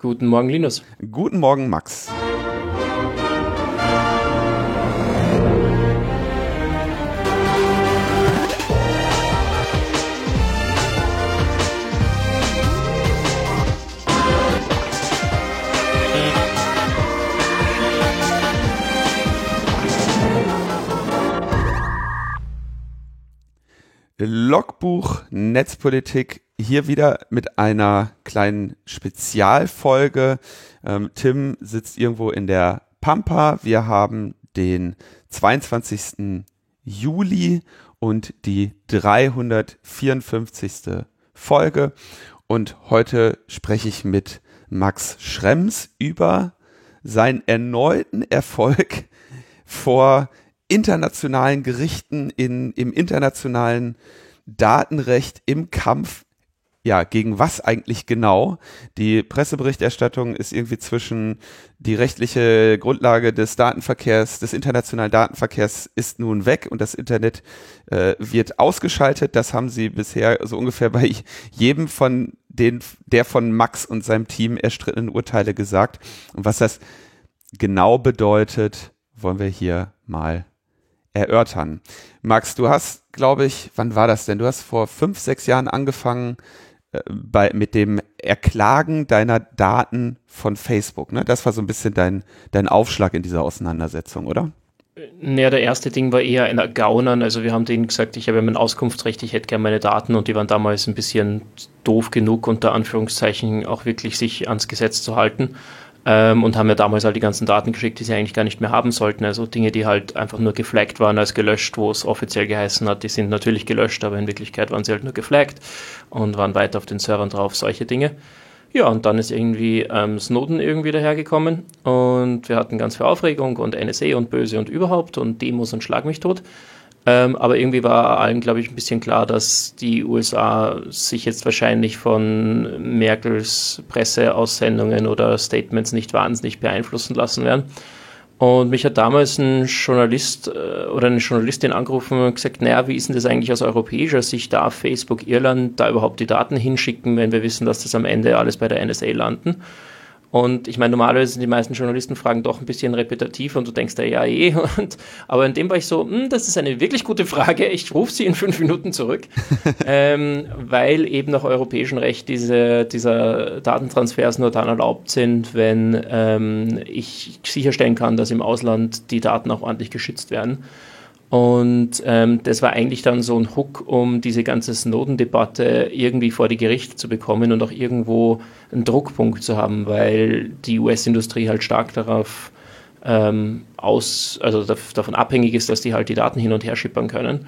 Guten Morgen, Linus. Guten Morgen, Max. Logbuch Netzpolitik hier wieder mit einer kleinen Spezialfolge. Ähm, Tim sitzt irgendwo in der Pampa. Wir haben den 22. Juli und die 354. Folge. Und heute spreche ich mit Max Schrems über seinen erneuten Erfolg vor internationalen Gerichten in, im internationalen Datenrecht im Kampf ja, gegen was eigentlich genau? Die Presseberichterstattung ist irgendwie zwischen die rechtliche Grundlage des Datenverkehrs, des internationalen Datenverkehrs ist nun weg und das Internet äh, wird ausgeschaltet. Das haben sie bisher so ungefähr bei jedem von den, der von Max und seinem Team erstrittenen Urteile gesagt. Und was das genau bedeutet, wollen wir hier mal erörtern. Max, du hast, glaube ich, wann war das denn? Du hast vor fünf, sechs Jahren angefangen bei, mit dem Erklagen deiner Daten von Facebook. Ne? Das war so ein bisschen dein, dein Aufschlag in dieser Auseinandersetzung, oder? Naja, der erste Ding war eher ein Gaunern. Also wir haben denen gesagt, ich habe mein Auskunftsrecht, ich hätte gerne meine Daten und die waren damals ein bisschen doof genug, unter Anführungszeichen auch wirklich sich ans Gesetz zu halten ähm, und haben ja damals halt die ganzen Daten geschickt, die sie eigentlich gar nicht mehr haben sollten. Also Dinge, die halt einfach nur geflaggt waren als gelöscht, wo es offiziell geheißen hat, die sind natürlich gelöscht, aber in Wirklichkeit waren sie halt nur geflaggt und waren weiter auf den Servern drauf, solche Dinge. Ja, und dann ist irgendwie ähm, Snowden irgendwie dahergekommen und wir hatten ganz viel Aufregung und NSA und Böse und überhaupt und Demos und Schlag mich tot. Ähm, aber irgendwie war allen, glaube ich, ein bisschen klar, dass die USA sich jetzt wahrscheinlich von Merkels Presseaussendungen oder Statements nicht wahnsinnig beeinflussen lassen werden. Und mich hat damals ein Journalist äh, oder eine Journalistin angerufen und gesagt, naja, wie ist denn das eigentlich aus europäischer Sicht? Darf Facebook Irland da überhaupt die Daten hinschicken, wenn wir wissen, dass das am Ende alles bei der NSA landen? Und ich meine, normalerweise sind die meisten Journalisten fragen doch ein bisschen repetitiv und du denkst da ja eh. Und, aber in dem war ich so, hm, das ist eine wirklich gute Frage. Ich rufe sie in fünf Minuten zurück, ähm, weil eben nach europäischem Recht diese, dieser Datentransfers nur dann erlaubt sind, wenn ähm, ich sicherstellen kann, dass im Ausland die Daten auch ordentlich geschützt werden. Und ähm, das war eigentlich dann so ein Hook, um diese ganze Snowden-Debatte irgendwie vor die Gerichte zu bekommen und auch irgendwo einen Druckpunkt zu haben, weil die US-Industrie halt stark darauf ähm, aus, also davon abhängig ist, dass die halt die Daten hin und her schippern können.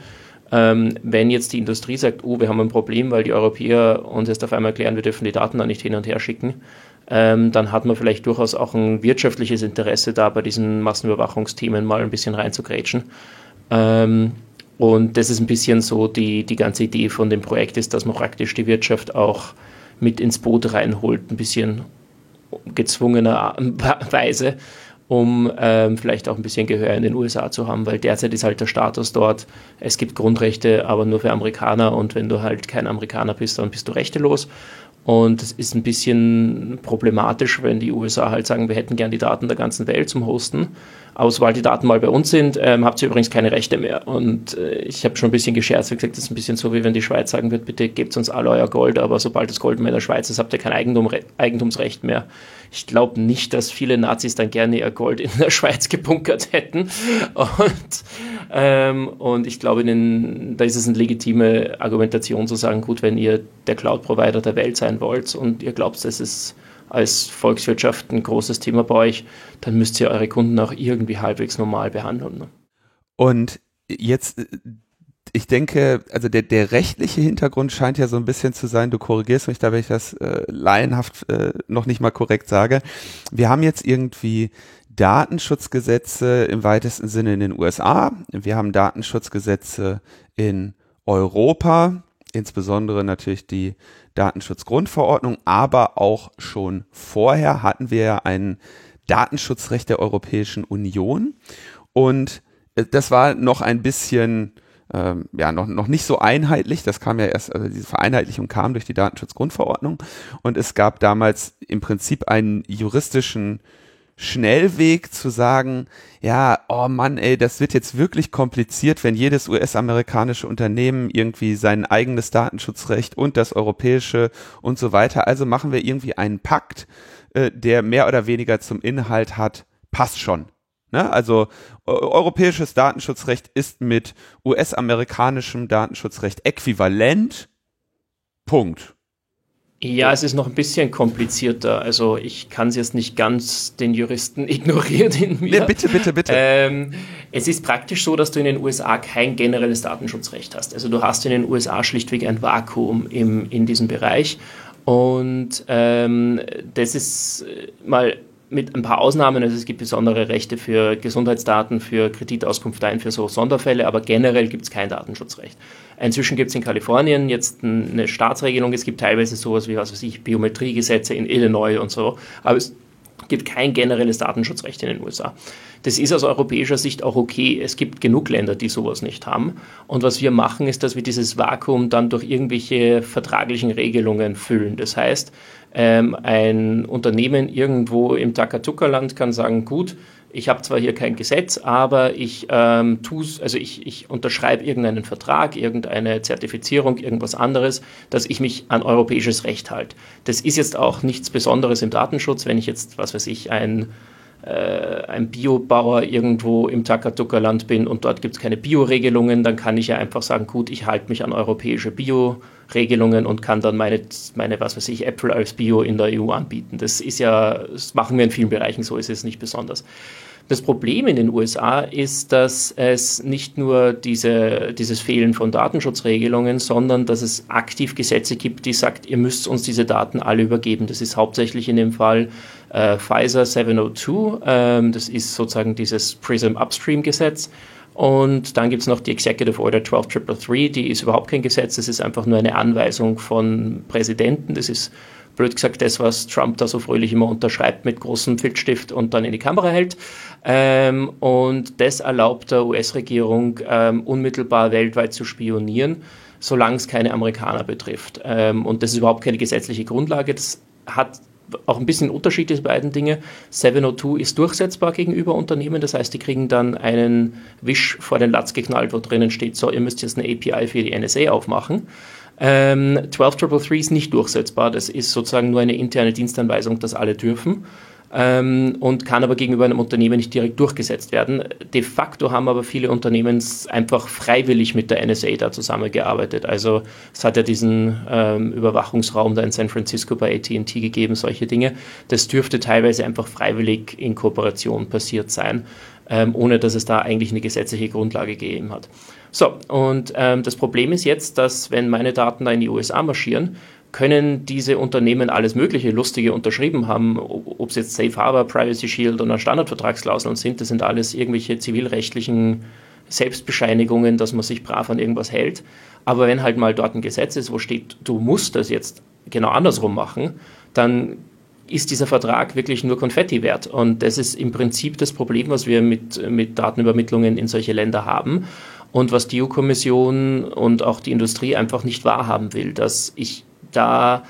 Ähm, wenn jetzt die Industrie sagt, oh, wir haben ein Problem, weil die Europäer uns jetzt auf einmal erklären, wir dürfen die Daten da nicht hin und her schicken, ähm, dann hat man vielleicht durchaus auch ein wirtschaftliches Interesse da, bei diesen Massenüberwachungsthemen mal ein bisschen reinzugrätschen. Ähm, und das ist ein bisschen so die, die ganze Idee von dem Projekt ist, dass man praktisch die Wirtschaft auch mit ins Boot reinholt, ein bisschen gezwungenerweise, um ähm, vielleicht auch ein bisschen Gehör in den USA zu haben, weil derzeit ist halt der Status dort, es gibt Grundrechte, aber nur für Amerikaner und wenn du halt kein Amerikaner bist, dann bist du rechtelos. Und es ist ein bisschen problematisch, wenn die USA halt sagen, wir hätten gern die Daten der ganzen Welt zum Hosten sobald die Daten mal bei uns sind, ähm, habt ihr übrigens keine Rechte mehr. Und äh, ich habe schon ein bisschen gescherzt, wie gesagt, das ist ein bisschen so, wie wenn die Schweiz sagen wird, bitte gebt uns alle euer Gold, aber sobald das Gold mehr in der Schweiz ist, habt ihr kein Eigentum, Eigentumsrecht mehr. Ich glaube nicht, dass viele Nazis dann gerne ihr Gold in der Schweiz gebunkert hätten. Und, ähm, und ich glaube, da ist es eine legitime Argumentation zu sagen, gut, wenn ihr der Cloud-Provider der Welt sein wollt und ihr glaubt, es ist als Volkswirtschaft ein großes Thema bei euch, dann müsst ihr eure Kunden auch irgendwie halbwegs normal behandeln. Ne? Und jetzt, ich denke, also der, der rechtliche Hintergrund scheint ja so ein bisschen zu sein, du korrigierst mich da, wenn ich das äh, laienhaft äh, noch nicht mal korrekt sage. Wir haben jetzt irgendwie Datenschutzgesetze im weitesten Sinne in den USA. Wir haben Datenschutzgesetze in Europa, insbesondere natürlich die Datenschutzgrundverordnung, aber auch schon vorher hatten wir ja ein Datenschutzrecht der Europäischen Union und äh, das war noch ein bisschen ähm, ja noch, noch nicht so einheitlich. Das kam ja erst, also diese Vereinheitlichung kam durch die Datenschutzgrundverordnung und es gab damals im Prinzip einen juristischen Schnellweg zu sagen, ja, oh Mann, ey, das wird jetzt wirklich kompliziert, wenn jedes US-amerikanische Unternehmen irgendwie sein eigenes Datenschutzrecht und das europäische und so weiter. Also machen wir irgendwie einen Pakt, äh, der mehr oder weniger zum Inhalt hat, passt schon. Ne? Also europäisches Datenschutzrecht ist mit US-amerikanischem Datenschutzrecht äquivalent. Punkt. Ja, es ist noch ein bisschen komplizierter. Also ich kann es jetzt nicht ganz den Juristen ignorieren in mir. Nee, bitte, bitte, bitte. Ähm, es ist praktisch so, dass du in den USA kein generelles Datenschutzrecht hast. Also du hast in den USA schlichtweg ein Vakuum im, in diesem Bereich. Und ähm, das ist mal mit ein paar Ausnahmen. Also es gibt besondere Rechte für Gesundheitsdaten, für Kreditauskunft ein, für so Sonderfälle, aber generell gibt es kein Datenschutzrecht. Inzwischen gibt es in Kalifornien jetzt eine Staatsregelung. Es gibt teilweise sowas wie, was weiß ich, Biometriegesetze in Illinois und so. Aber es gibt kein generelles Datenschutzrecht in den USA. Das ist aus europäischer Sicht auch okay. Es gibt genug Länder, die sowas nicht haben. Und was wir machen, ist, dass wir dieses Vakuum dann durch irgendwelche vertraglichen Regelungen füllen. Das heißt, ähm, ein Unternehmen irgendwo im Takatuka-Land kann sagen, gut, ich habe zwar hier kein Gesetz, aber ich ähm, tu's, also ich, ich unterschreibe irgendeinen Vertrag, irgendeine Zertifizierung, irgendwas anderes, dass ich mich an europäisches Recht halte. Das ist jetzt auch nichts Besonderes im Datenschutz, wenn ich jetzt, was weiß ich, ein äh, ein Biobauer irgendwo im Takatuka-Land bin und dort gibt es keine Bio-Regelungen, dann kann ich ja einfach sagen, gut, ich halte mich an europäische Bio-Regelungen und kann dann meine, meine, was weiß ich, Äpfel als Bio in der EU anbieten. Das ist ja, das machen wir in vielen Bereichen so, ist es nicht besonders. Das Problem in den USA ist, dass es nicht nur diese, dieses Fehlen von Datenschutzregelungen, sondern dass es aktiv Gesetze gibt, die sagt, ihr müsst uns diese Daten alle übergeben. Das ist hauptsächlich in dem Fall äh, Pfizer 702. Ähm, das ist sozusagen dieses PRISM Upstream Gesetz. Und dann gibt es noch die Executive Order 12333, die ist überhaupt kein Gesetz, das ist einfach nur eine Anweisung von Präsidenten. Das ist blöd gesagt das, was Trump da so fröhlich immer unterschreibt mit großem Filzstift und dann in die Kamera hält. Ähm, und das erlaubt der US-Regierung ähm, unmittelbar weltweit zu spionieren, solange es keine Amerikaner betrifft. Ähm, und das ist überhaupt keine gesetzliche Grundlage. Das hat auch ein bisschen Unterschied diese beiden Dinge. 702 ist durchsetzbar gegenüber Unternehmen, das heißt, die kriegen dann einen Wisch vor den Latz geknallt, wo drinnen steht, so, ihr müsst jetzt eine API für die NSA aufmachen. Ähm, 12333 ist nicht durchsetzbar, das ist sozusagen nur eine interne Dienstanweisung, dass alle dürfen ähm, und kann aber gegenüber einem Unternehmen nicht direkt durchgesetzt werden. De facto haben aber viele Unternehmen einfach freiwillig mit der NSA da zusammengearbeitet. Also es hat ja diesen ähm, Überwachungsraum da in San Francisco bei AT&T gegeben, solche Dinge. Das dürfte teilweise einfach freiwillig in Kooperation passiert sein, ähm, ohne dass es da eigentlich eine gesetzliche Grundlage gegeben hat. So, und ähm, das Problem ist jetzt, dass wenn meine Daten da in die USA marschieren, können diese Unternehmen alles Mögliche Lustige unterschrieben haben, ob es jetzt Safe Harbor, Privacy Shield oder Standardvertragsklauseln sind, das sind alles irgendwelche zivilrechtlichen Selbstbescheinigungen, dass man sich brav an irgendwas hält. Aber wenn halt mal dort ein Gesetz ist, wo steht, du musst das jetzt genau andersrum machen, dann ist dieser Vertrag wirklich nur Konfetti wert. Und das ist im Prinzip das Problem, was wir mit, mit Datenübermittlungen in solche Länder haben und was die EU-Kommission und auch die Industrie einfach nicht wahrhaben will, dass ich da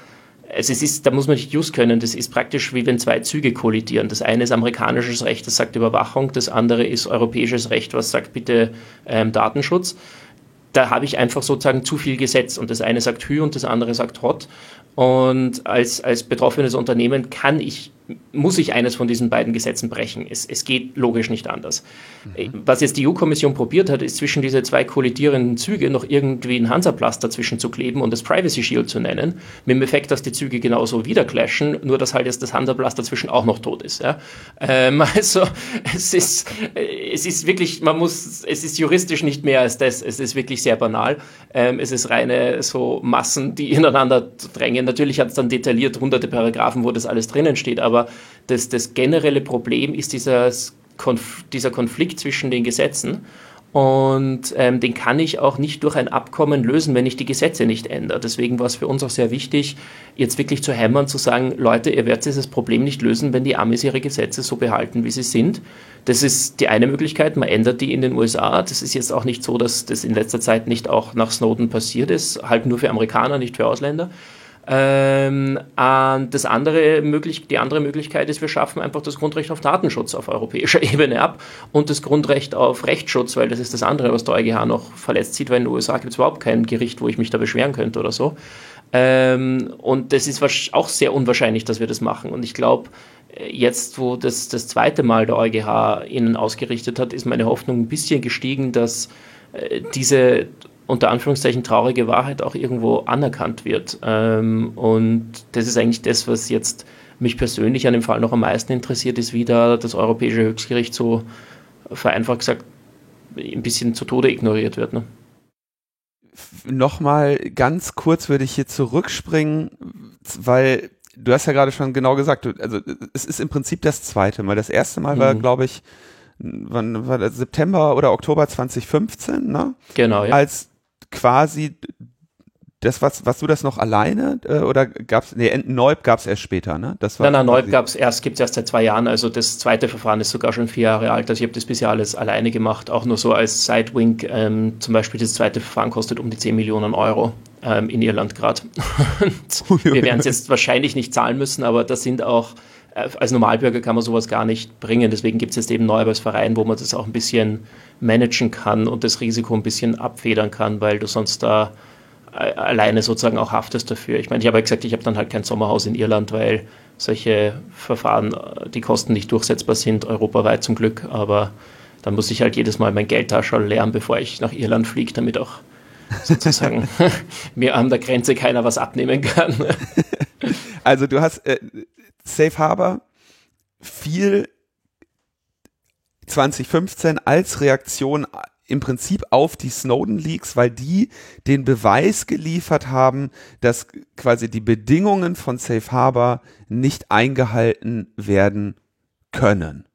also es ist, da muss man nicht just können, das ist praktisch wie wenn zwei Züge kollidieren. Das eine ist amerikanisches Recht, das sagt Überwachung, das andere ist europäisches Recht, was sagt bitte ähm, Datenschutz. Da habe ich einfach sozusagen zu viel Gesetz und das eine sagt Hü und das andere sagt Hot. Und als, als betroffenes Unternehmen kann ich muss ich eines von diesen beiden Gesetzen brechen. Es, es geht logisch nicht anders. Mhm. Was jetzt die EU-Kommission probiert hat, ist zwischen diese zwei kollidierenden Züge noch irgendwie ein Hansaplast dazwischen zu kleben und das Privacy Shield zu nennen, mit dem Effekt, dass die Züge genauso wieder clashen, nur dass halt jetzt das Hansaplast dazwischen auch noch tot ist. Ja? Ähm, also es ist, es ist wirklich, man muss, es ist juristisch nicht mehr als das, es ist wirklich sehr banal. Ähm, es ist reine so Massen, die ineinander drängen. Natürlich hat es dann detailliert hunderte Paragraphen, wo das alles drinnen steht, aber aber das, das generelle Problem ist dieser, Konf dieser Konflikt zwischen den Gesetzen. Und ähm, den kann ich auch nicht durch ein Abkommen lösen, wenn ich die Gesetze nicht ändere. Deswegen war es für uns auch sehr wichtig, jetzt wirklich zu hämmern, zu sagen, Leute, ihr werdet dieses Problem nicht lösen, wenn die Amis ihre Gesetze so behalten, wie sie sind. Das ist die eine Möglichkeit, man ändert die in den USA. Das ist jetzt auch nicht so, dass das in letzter Zeit nicht auch nach Snowden passiert ist, halt nur für Amerikaner, nicht für Ausländer. Ähm, das andere möglich, die andere Möglichkeit ist, wir schaffen einfach das Grundrecht auf Datenschutz auf europäischer Ebene ab und das Grundrecht auf Rechtsschutz, weil das ist das andere, was der EuGH noch verletzt sieht, weil in den USA gibt es überhaupt kein Gericht, wo ich mich da beschweren könnte oder so. Ähm, und das ist auch sehr unwahrscheinlich, dass wir das machen. Und ich glaube, jetzt, wo das das zweite Mal der EuGH ihnen ausgerichtet hat, ist meine Hoffnung ein bisschen gestiegen, dass äh, diese unter Anführungszeichen traurige Wahrheit auch irgendwo anerkannt wird. Ähm, und das ist eigentlich das, was jetzt mich persönlich an dem Fall noch am meisten interessiert, ist, wie da das Europäische Höchstgericht so vereinfacht gesagt ein bisschen zu Tode ignoriert wird. Ne? Nochmal ganz kurz würde ich hier zurückspringen, weil du hast ja gerade schon genau gesagt, also es ist im Prinzip das zweite Mal. Das erste Mal mhm. war, glaube ich, wann war das, September oder Oktober 2015, ne? Genau, ja. Als quasi das, was, was du das noch alleine äh, oder gab's, nee, Neub gab's erst später, ne? Das war nein, nein, Neub gab's erst, gibt's erst seit zwei Jahren, also das zweite Verfahren ist sogar schon vier Jahre alt, also ich habe das bisher alles alleine gemacht, auch nur so als Sidewink, ähm, zum Beispiel das zweite Verfahren kostet um die 10 Millionen Euro ähm, in Irland gerade. wir werden es jetzt wahrscheinlich nicht zahlen müssen, aber das sind auch als Normalbürger kann man sowas gar nicht bringen. Deswegen gibt es jetzt eben neu als Verein, wo man das auch ein bisschen managen kann und das Risiko ein bisschen abfedern kann, weil du sonst da äh, alleine sozusagen auch haftest dafür. Ich meine, ich habe ja gesagt, ich habe dann halt kein Sommerhaus in Irland, weil solche Verfahren, äh, die Kosten nicht durchsetzbar sind, europaweit zum Glück, aber dann muss ich halt jedes Mal mein Geldtaschel leeren, bevor ich nach Irland fliege, damit auch sozusagen mir an der Grenze keiner was abnehmen kann. Also du hast äh, Safe Harbor viel 2015 als Reaktion im Prinzip auf die Snowden Leaks, weil die den Beweis geliefert haben, dass quasi die Bedingungen von Safe Harbor nicht eingehalten werden können.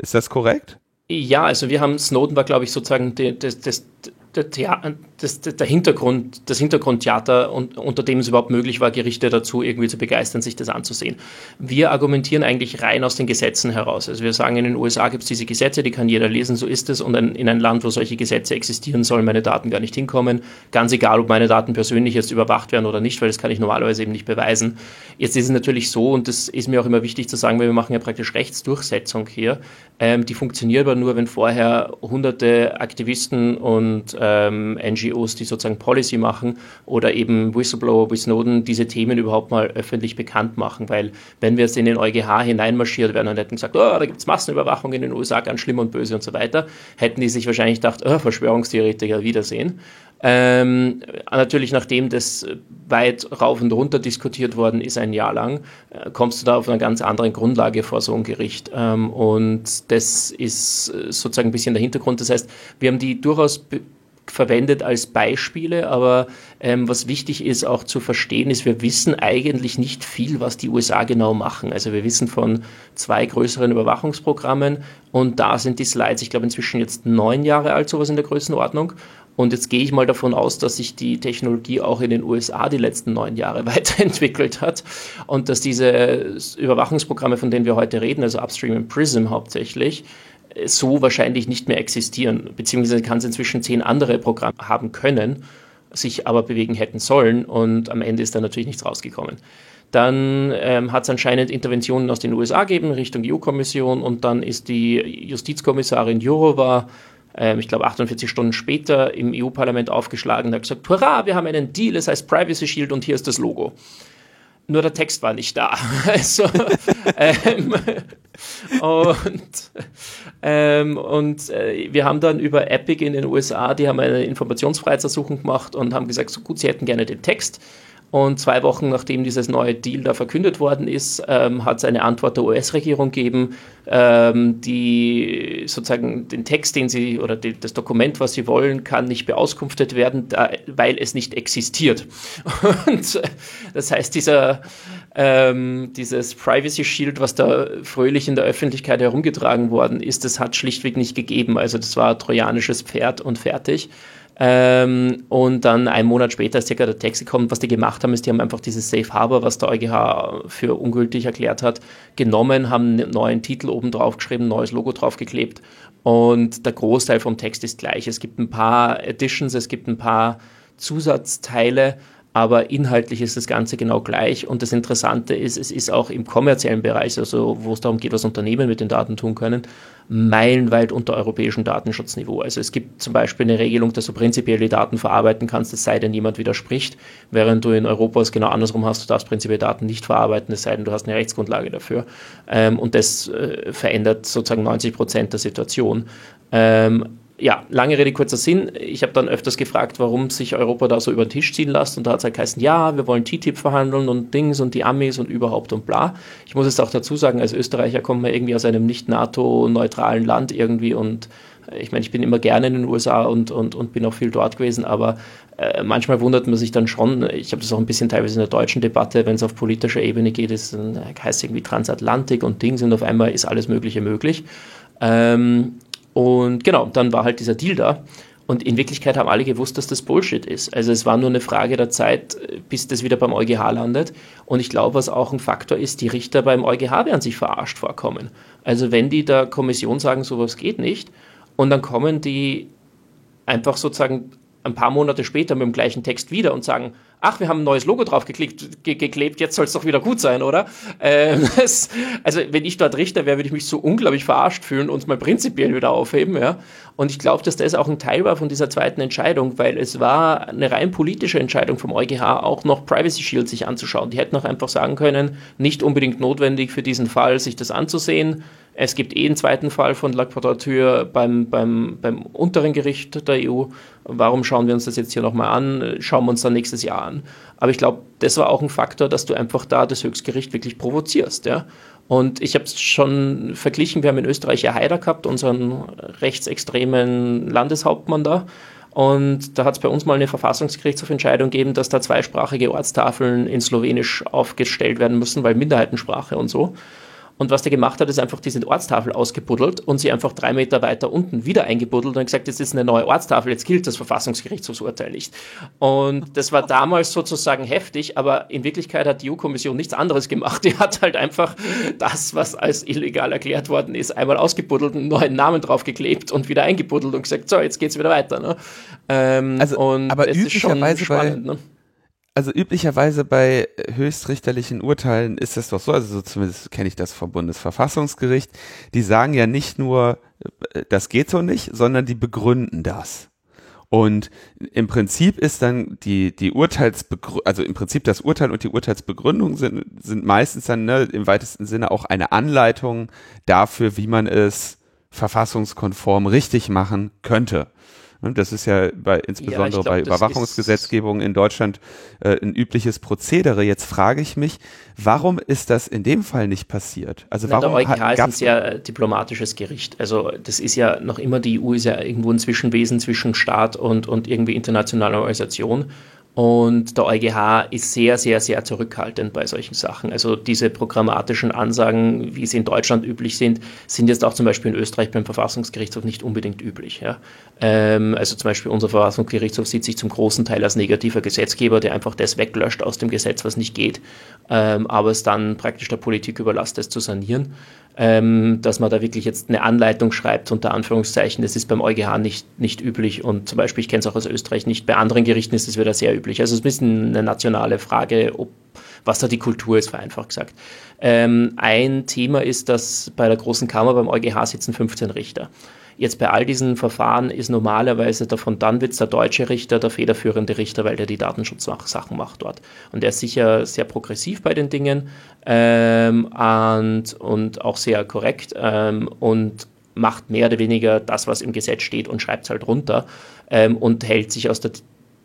Ist das korrekt? Ja, also wir haben Snowden war, glaube ich, sozusagen das, das, der, das, der Hintergrund, das Hintergrundtheater, unter dem es überhaupt möglich war, Gerichte dazu irgendwie zu begeistern, sich das anzusehen. Wir argumentieren eigentlich rein aus den Gesetzen heraus. Also wir sagen, in den USA gibt es diese Gesetze, die kann jeder lesen, so ist es. Und in ein Land, wo solche Gesetze existieren, sollen meine Daten gar nicht hinkommen. Ganz egal, ob meine Daten persönlich jetzt überwacht werden oder nicht, weil das kann ich normalerweise eben nicht beweisen. Jetzt ist es natürlich so, und das ist mir auch immer wichtig zu sagen, weil wir machen ja praktisch Rechtsdurchsetzung hier. Ähm, die funktioniert aber nur, wenn vorher hunderte Aktivisten und ähm, NGOs, die sozusagen Policy machen oder eben Whistleblower wie Snowden diese Themen überhaupt mal öffentlich bekannt machen. Weil wenn wir jetzt in den EuGH hineinmarschiert werden und hätten gesagt, oh, da gibt es Massenüberwachung in den USA, ganz schlimm und böse und so weiter, hätten die sich wahrscheinlich gedacht, oh, Verschwörungstheoretiker, Wiedersehen. Ähm, natürlich, nachdem das weit rauf und runter diskutiert worden ist, ein Jahr lang, äh, kommst du da auf einer ganz anderen Grundlage vor so ein Gericht. Ähm, und das ist äh, sozusagen ein bisschen der Hintergrund. Das heißt, wir haben die durchaus verwendet als Beispiele, aber ähm, was wichtig ist auch zu verstehen, ist, wir wissen eigentlich nicht viel, was die USA genau machen. Also wir wissen von zwei größeren Überwachungsprogrammen und da sind die Slides, ich glaube inzwischen jetzt neun Jahre alt, sowas in der Größenordnung. Und jetzt gehe ich mal davon aus, dass sich die Technologie auch in den USA die letzten neun Jahre weiterentwickelt hat und dass diese Überwachungsprogramme, von denen wir heute reden, also Upstream und Prism hauptsächlich, so wahrscheinlich nicht mehr existieren, beziehungsweise kann es inzwischen zehn andere Programme haben können, sich aber bewegen hätten sollen und am Ende ist da natürlich nichts rausgekommen. Dann ähm, hat es anscheinend Interventionen aus den USA gegeben Richtung EU-Kommission und dann ist die Justizkommissarin Jourova, ähm, ich glaube 48 Stunden später, im EU-Parlament aufgeschlagen und hat gesagt, hurra, wir haben einen Deal, es heißt Privacy Shield und hier ist das Logo nur der Text war nicht da. Also, ähm, und ähm, und äh, wir haben dann über Epic in den USA, die haben eine Informationsfreiheitsersuchung gemacht und haben gesagt, so gut, sie hätten gerne den Text. Und zwei Wochen nachdem dieses neue Deal da verkündet worden ist, ähm, hat es eine Antwort der US-Regierung gegeben, ähm, die sozusagen den Text, den sie oder die, das Dokument, was sie wollen, kann nicht beauskunftet werden, da, weil es nicht existiert. Und äh, das heißt, dieser ähm, dieses Privacy Shield, was da fröhlich in der Öffentlichkeit herumgetragen worden ist, das hat schlichtweg nicht gegeben. Also das war trojanisches Pferd und fertig. Ähm, und dann einen Monat später ist circa der Text gekommen. Was die gemacht haben, ist, die haben einfach dieses Safe Harbor, was der EuGH für ungültig erklärt hat, genommen, haben einen neuen Titel oben drauf geschrieben, ein neues Logo draufgeklebt und der Großteil vom Text ist gleich. Es gibt ein paar Additions, es gibt ein paar Zusatzteile, aber inhaltlich ist das Ganze genau gleich. Und das Interessante ist, es ist auch im kommerziellen Bereich, also wo es darum geht, was Unternehmen mit den Daten tun können, meilenweit unter europäischem Datenschutzniveau. Also es gibt zum Beispiel eine Regelung, dass du prinzipiell die Daten verarbeiten kannst, es sei denn, jemand widerspricht, während du in Europa es genau andersrum hast, du darfst prinzipiell Daten nicht verarbeiten, es sei denn, du hast eine Rechtsgrundlage dafür. Ähm, und das äh, verändert sozusagen 90 Prozent der Situation. Ja, lange Rede, kurzer Sinn. Ich habe dann öfters gefragt, warum sich Europa da so über den Tisch ziehen lässt. Und da hat es halt geheißen, ja, wir wollen TTIP verhandeln und Dings und die Amis und überhaupt und bla. Ich muss es auch dazu sagen, als Österreicher kommt man irgendwie aus einem nicht NATO-neutralen Land irgendwie und äh, ich meine, ich bin immer gerne in den USA und, und, und bin auch viel dort gewesen, aber äh, manchmal wundert man sich dann schon, ich habe das auch ein bisschen teilweise in der deutschen Debatte, wenn es auf politischer Ebene geht, ist, dann heißt irgendwie Transatlantik und Dings und auf einmal ist alles Mögliche möglich. Ähm, und genau, dann war halt dieser Deal da. Und in Wirklichkeit haben alle gewusst, dass das Bullshit ist. Also es war nur eine Frage der Zeit, bis das wieder beim EuGH landet. Und ich glaube, was auch ein Faktor ist, die Richter beim EuGH werden sich verarscht vorkommen. Also wenn die der Kommission sagen, sowas geht nicht, und dann kommen die einfach sozusagen ein paar Monate später mit dem gleichen Text wieder und sagen, ach, wir haben ein neues Logo drauf geklickt, ge geklebt, jetzt soll es doch wieder gut sein, oder? Ähm, das, also wenn ich dort Richter wäre, würde ich mich so unglaublich verarscht fühlen und es mal prinzipiell wieder aufheben, ja. Und ich glaube, dass das auch ein Teil war von dieser zweiten Entscheidung, weil es war eine rein politische Entscheidung vom EuGH, auch noch Privacy Shield sich anzuschauen. Die hätten auch einfach sagen können, nicht unbedingt notwendig für diesen Fall, sich das anzusehen. Es gibt eh einen zweiten Fall von La Quadrature beim, beim, beim unteren Gericht der EU. Warum schauen wir uns das jetzt hier nochmal an? Schauen wir uns dann nächstes Jahr an. Aber ich glaube, das war auch ein Faktor, dass du einfach da das Höchstgericht wirklich provozierst. Ja? Und ich habe es schon verglichen, wir haben in Österreich ja Haider gehabt, unseren rechtsextremen Landeshauptmann da. Und da hat es bei uns mal eine Verfassungsgerichtshofentscheidung gegeben, dass da zweisprachige Ortstafeln in Slowenisch aufgestellt werden müssen, weil Minderheitensprache und so. Und was der gemacht hat, ist einfach diese Ortstafel ausgebuddelt und sie einfach drei Meter weiter unten wieder eingebuddelt und gesagt, jetzt ist eine neue Ortstafel, jetzt gilt das Verfassungsgerichtshofsurteil nicht. Und das war damals sozusagen heftig, aber in Wirklichkeit hat die EU-Kommission nichts anderes gemacht. Die hat halt einfach das, was als illegal erklärt worden ist, einmal ausgebuddelt, einen neuen Namen draufgeklebt und wieder eingebuddelt und gesagt, so, jetzt geht's wieder weiter. Ne? Ähm, also, aber üblicherweise spannend, bei, ne? Also üblicherweise bei höchstrichterlichen Urteilen ist es doch so, also so zumindest kenne ich das vom Bundesverfassungsgericht, die sagen ja nicht nur, äh, das geht so nicht, sondern die begründen das. Und im Prinzip ist dann die, die Urteilsbegründung, also im Prinzip das Urteil und die Urteilsbegründung sind, sind meistens dann ne, im weitesten Sinne auch eine Anleitung dafür, wie man es verfassungskonform richtig machen könnte. Ne, das ist ja bei, insbesondere ja, glaub, bei Überwachungsgesetzgebung in Deutschland äh, ein übliches Prozedere. Jetzt frage ich mich, warum ist das in dem Fall nicht passiert? Also warum der EuGH ist ein sehr äh, diplomatisches Gericht. Also das ist ja noch immer, die EU ist ja irgendwo ein Zwischenwesen zwischen Staat und, und irgendwie internationaler Organisation. Und der EuGH ist sehr, sehr, sehr zurückhaltend bei solchen Sachen. Also diese programmatischen Ansagen, wie sie in Deutschland üblich sind, sind jetzt auch zum Beispiel in Österreich beim Verfassungsgerichtshof nicht unbedingt üblich. Ja. Ähm, also zum Beispiel unser Verfassungsgerichtshof sieht sich zum großen Teil als negativer Gesetzgeber, der einfach das weglöscht aus dem Gesetz, was nicht geht, ähm, aber es dann praktisch der Politik überlässt, das zu sanieren ähm, dass man da wirklich jetzt eine Anleitung schreibt, unter Anführungszeichen. Das ist beim EuGH nicht, nicht üblich und zum Beispiel, ich kenne es auch aus Österreich nicht, bei anderen Gerichten ist es wieder sehr üblich. Also es ist ein bisschen eine nationale Frage, ob, was da die Kultur ist, vereinfacht gesagt. Ähm, ein Thema ist, dass bei der Großen Kammer beim EuGH sitzen 15 Richter. Jetzt bei all diesen Verfahren ist normalerweise der von der deutsche Richter, der federführende Richter, weil der die Datenschutzsachen macht dort. Und der ist sicher sehr progressiv bei den Dingen ähm, und, und auch sehr korrekt ähm, und macht mehr oder weniger das, was im Gesetz steht und schreibt es halt runter ähm, und hält sich aus der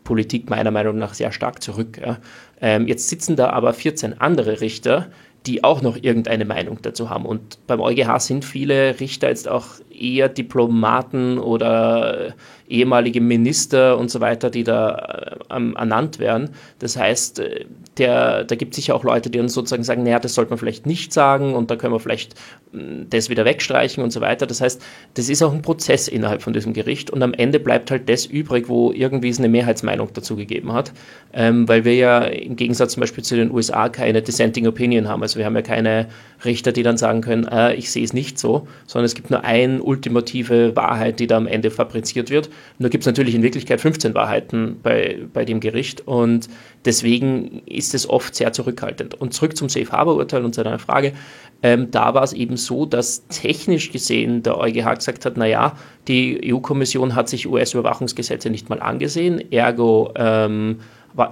Politik meiner Meinung nach sehr stark zurück. Ja. Ähm, jetzt sitzen da aber 14 andere Richter, die auch noch irgendeine Meinung dazu haben. Und beim EuGH sind viele Richter jetzt auch eher Diplomaten oder ehemalige Minister und so weiter, die da äh, ernannt werden. Das heißt, äh, der, da gibt es sicher auch Leute, die uns sozusagen sagen, naja, das sollte man vielleicht nicht sagen und da können wir vielleicht hm, das wieder wegstreichen und so weiter. Das heißt, das ist auch ein Prozess innerhalb von diesem Gericht und am Ende bleibt halt das übrig, wo irgendwie es eine Mehrheitsmeinung dazu gegeben hat, ähm, weil wir ja im Gegensatz zum Beispiel zu den USA keine Dissenting Opinion haben. Also wir haben ja keine Richter, die dann sagen können, äh, ich sehe es nicht so, sondern es gibt nur eine ultimative Wahrheit, die da am Ende fabriziert wird. Nur gibt es natürlich in Wirklichkeit 15 Wahrheiten bei, bei dem Gericht und deswegen ist es oft sehr zurückhaltend. Und zurück zum Safe Harbor Urteil und zu deiner Frage. Ähm, da war es eben so, dass technisch gesehen der EuGH gesagt hat, naja, die EU-Kommission hat sich US-Überwachungsgesetze nicht mal angesehen, ergo ähm,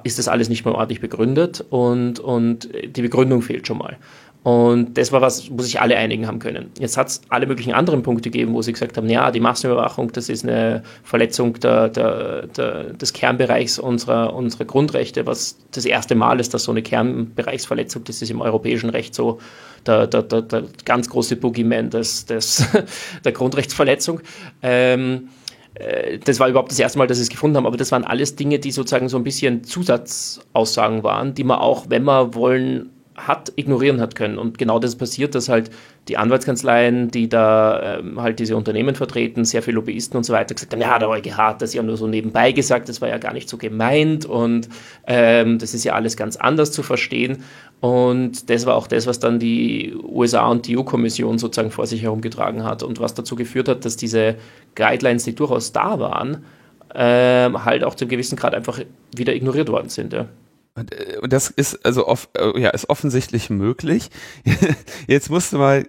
ist das alles nicht mal ordentlich begründet und, und die Begründung fehlt schon mal. Und das war was, wo sich alle einigen haben können. Jetzt hat es alle möglichen anderen Punkte gegeben, wo sie gesagt haben, ja, die Massenüberwachung, das ist eine Verletzung der, der, der, des Kernbereichs unserer, unserer Grundrechte, was das erste Mal ist, dass so eine Kernbereichsverletzung, das ist im europäischen Recht so der, der, der, der ganz große Boogeyman des, des, der Grundrechtsverletzung. Ähm, äh, das war überhaupt das erste Mal, dass sie es gefunden haben, aber das waren alles Dinge, die sozusagen so ein bisschen Zusatzaussagen waren, die man auch, wenn man wollen, hat ignorieren hat können. Und genau das passiert, dass halt die Anwaltskanzleien, die da ähm, halt diese Unternehmen vertreten, sehr viele Lobbyisten und so weiter gesagt haben, ja, der EuGH hat das ja nur so nebenbei gesagt, das war ja gar nicht so gemeint und ähm, das ist ja alles ganz anders zu verstehen. Und das war auch das, was dann die USA und die EU-Kommission sozusagen vor sich herumgetragen hat und was dazu geführt hat, dass diese Guidelines, die durchaus da waren, ähm, halt auch zum gewissen Grad einfach wieder ignoriert worden sind. Ja. Und, äh, und das ist also off, äh, ja, ist offensichtlich möglich. Jetzt musst du mal